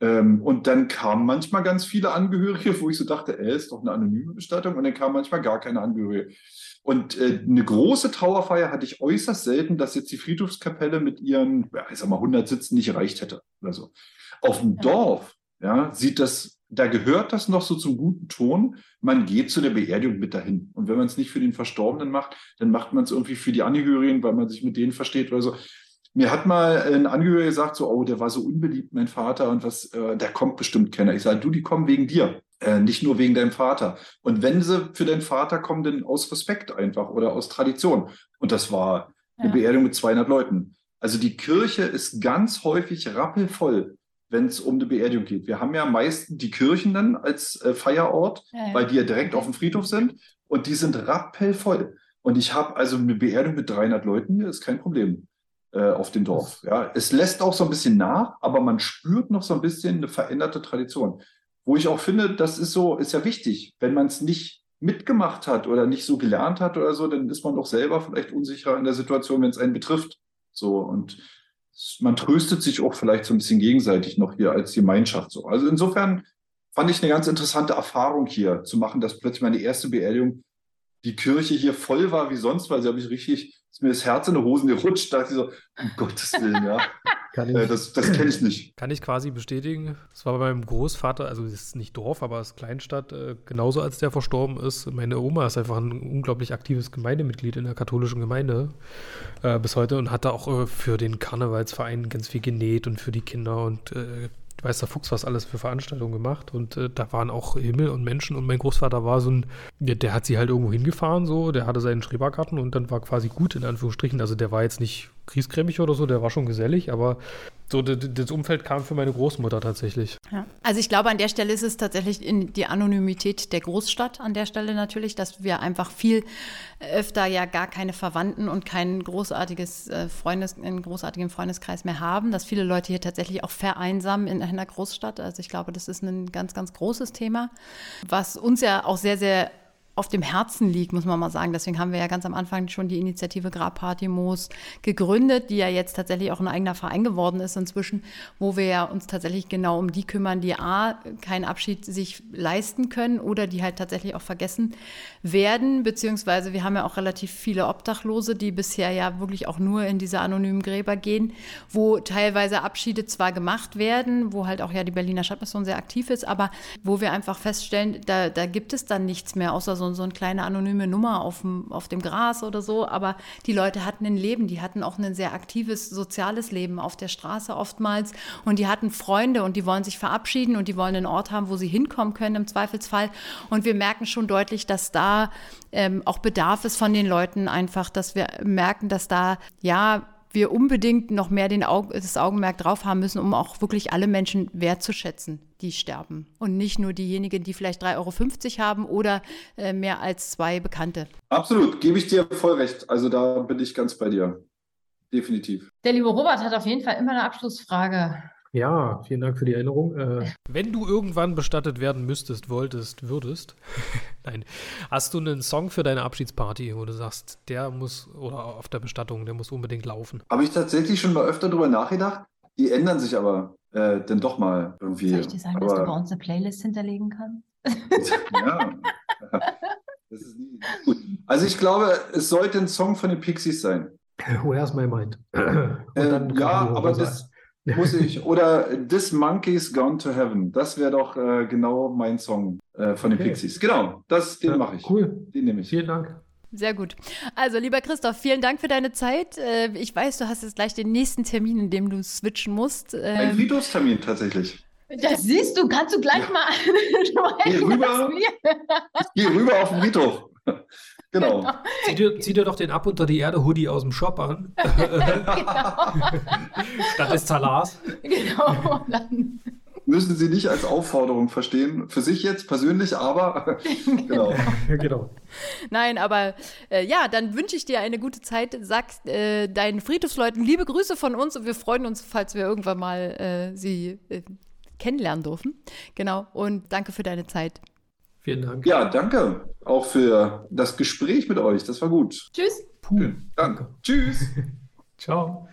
Ähm, und dann kamen manchmal ganz viele Angehörige, wo ich so dachte, äh, ist doch eine anonyme Bestattung. Und dann kamen manchmal gar keine Angehörige. Und äh, eine große Trauerfeier hatte ich äußerst selten, dass jetzt die Friedhofskapelle mit ihren, ja, ich sag mal, 100 Sitzen nicht erreicht hätte oder so. Auf dem ja. Dorf ja, sieht das, da gehört das noch so zum guten Ton. Man geht zu der Beerdigung mit dahin. Und wenn man es nicht für den Verstorbenen macht, dann macht man es irgendwie für die Angehörigen, weil man sich mit denen versteht oder so. Mir hat mal ein Angehöriger gesagt, so, oh, der war so unbeliebt, mein Vater, und was, äh, der kommt bestimmt keiner. Ich sage, du, die kommen wegen dir, äh, nicht nur wegen deinem Vater. Und wenn sie für deinen Vater kommen, dann aus Respekt einfach oder aus Tradition. Und das war eine ja. Beerdigung mit 200 Leuten. Also die Kirche ist ganz häufig rappelvoll wenn es um eine Beerdigung geht. Wir haben ja meistens die Kirchen dann als äh, Feierort, ja, ja. weil die ja direkt auf dem Friedhof sind und die sind rappellvoll. Und ich habe also eine Beerdigung mit 300 Leuten hier, ist kein Problem äh, auf dem Dorf. Ja, es lässt auch so ein bisschen nach, aber man spürt noch so ein bisschen eine veränderte Tradition. Wo ich auch finde, das ist so, ist ja wichtig. Wenn man es nicht mitgemacht hat oder nicht so gelernt hat oder so, dann ist man doch selber vielleicht unsicher in der Situation, wenn es einen betrifft. So und man tröstet sich auch vielleicht so ein bisschen gegenseitig noch hier als Gemeinschaft so. Also insofern fand ich eine ganz interessante Erfahrung hier zu machen, dass plötzlich meine erste Beerdigung die Kirche hier voll war wie sonst, weil sie habe ich richtig, ist mir das Herz in die Hosen gerutscht, dachte ich so, um Gottes Willen, ja. *laughs* Kann ich, äh, das das kenne ich nicht. Kann ich quasi bestätigen. Es war bei meinem Großvater, also es ist nicht Dorf, aber es ist Kleinstadt, äh, genauso als der verstorben ist. Meine Oma ist einfach ein unglaublich aktives Gemeindemitglied in der katholischen Gemeinde äh, bis heute und hat da auch äh, für den Karnevalsverein ganz viel genäht und für die Kinder und äh, weiß der Fuchs, was alles für Veranstaltungen gemacht. Und äh, da waren auch Himmel und Menschen. Und mein Großvater war so ein, der, der, hat sie halt irgendwo hingefahren, so, der hatte seinen Schrebergarten und dann war quasi gut, in Anführungsstrichen. Also der war jetzt nicht kriescremig oder so, der war schon gesellig, aber so das Umfeld kam für meine Großmutter tatsächlich. Ja. Also ich glaube, an der Stelle ist es tatsächlich in die Anonymität der Großstadt an der Stelle natürlich, dass wir einfach viel öfter ja gar keine Verwandten und kein großartiges äh, Freundes, einen großartigen Freundeskreis mehr haben, dass viele Leute hier tatsächlich auch vereinsamen in einer Großstadt. Also ich glaube, das ist ein ganz, ganz großes Thema, was uns ja auch sehr, sehr auf dem Herzen liegt, muss man mal sagen. Deswegen haben wir ja ganz am Anfang schon die Initiative Grabparty Moos gegründet, die ja jetzt tatsächlich auch ein eigener Verein geworden ist inzwischen, wo wir ja uns tatsächlich genau um die kümmern, die A, keinen Abschied sich leisten können oder die halt tatsächlich auch vergessen werden, beziehungsweise wir haben ja auch relativ viele Obdachlose, die bisher ja wirklich auch nur in diese anonymen Gräber gehen, wo teilweise Abschiede zwar gemacht werden, wo halt auch ja die Berliner Stadtmission sehr aktiv ist, aber wo wir einfach feststellen, da, da gibt es dann nichts mehr, außer so, so eine kleine anonyme Nummer auf dem, auf dem Gras oder so. Aber die Leute hatten ein Leben, die hatten auch ein sehr aktives soziales Leben auf der Straße oftmals und die hatten Freunde und die wollen sich verabschieden und die wollen einen Ort haben, wo sie hinkommen können im Zweifelsfall. Und wir merken schon deutlich, dass da ähm, auch Bedarf ist von den Leuten einfach, dass wir merken, dass da ja wir unbedingt noch mehr den Aug das Augenmerk drauf haben müssen, um auch wirklich alle Menschen wertzuschätzen, die sterben. Und nicht nur diejenigen, die vielleicht 3,50 Euro haben oder äh, mehr als zwei Bekannte. Absolut, gebe ich dir voll recht. Also da bin ich ganz bei dir. Definitiv. Der liebe Robert hat auf jeden Fall immer eine Abschlussfrage. Ja, vielen Dank für die Erinnerung. Äh, Wenn du irgendwann bestattet werden müsstest, wolltest, würdest, *laughs* nein, hast du einen Song für deine Abschiedsparty, wo du sagst, der muss, oder auf der Bestattung, der muss unbedingt laufen? Habe ich tatsächlich schon mal öfter drüber nachgedacht. Die ändern sich aber äh, dann doch mal irgendwie. Soll ich dir sagen, aber, dass du bei uns eine Playlist hinterlegen kannst? ja. *laughs* Das ist nie gut. Also ich glaube, es sollte ein Song von den Pixies sein. Where's my mind? *clears throat* Äh, ja, aber das muss ich. Oder This Monkey's Gone to Heaven. Das wäre doch äh, genau mein Song äh, von den Okay. Pixies. Genau, das, den Ja, mache ich. Cool. Den nehme ich. Vielen Dank. Sehr gut. Also, lieber Christoph, vielen Dank für deine Zeit. Äh, Ich weiß, du hast jetzt gleich den nächsten Termin, in dem du switchen musst. Ein Ähm, Friedhofstermin tatsächlich. Das siehst du, kannst du gleich Ja. mal *laughs* Geh rüber. *laughs* rüber auf den Friedhof. Genau. Zieh dir, zieh dir doch den Ab unter die Erde Hoodie aus dem Shop an, *laughs* *laughs* statt des Zalars. Genau. Dann, Müssen Sie nicht als Aufforderung verstehen. Für sich jetzt persönlich, aber *laughs* genau. genau. Nein, aber äh, ja, dann wünsche ich dir eine gute Zeit. Sag äh, deinen Friedhofsleuten liebe Grüße von uns und wir freuen uns, falls wir irgendwann mal äh, sie äh, kennenlernen dürfen. Genau. Und danke für deine Zeit. Vielen Dank. Ja, danke auch für das Gespräch mit euch. Das war gut. tschüss. Puh. Danke. Tschüss. *laughs* Ciao.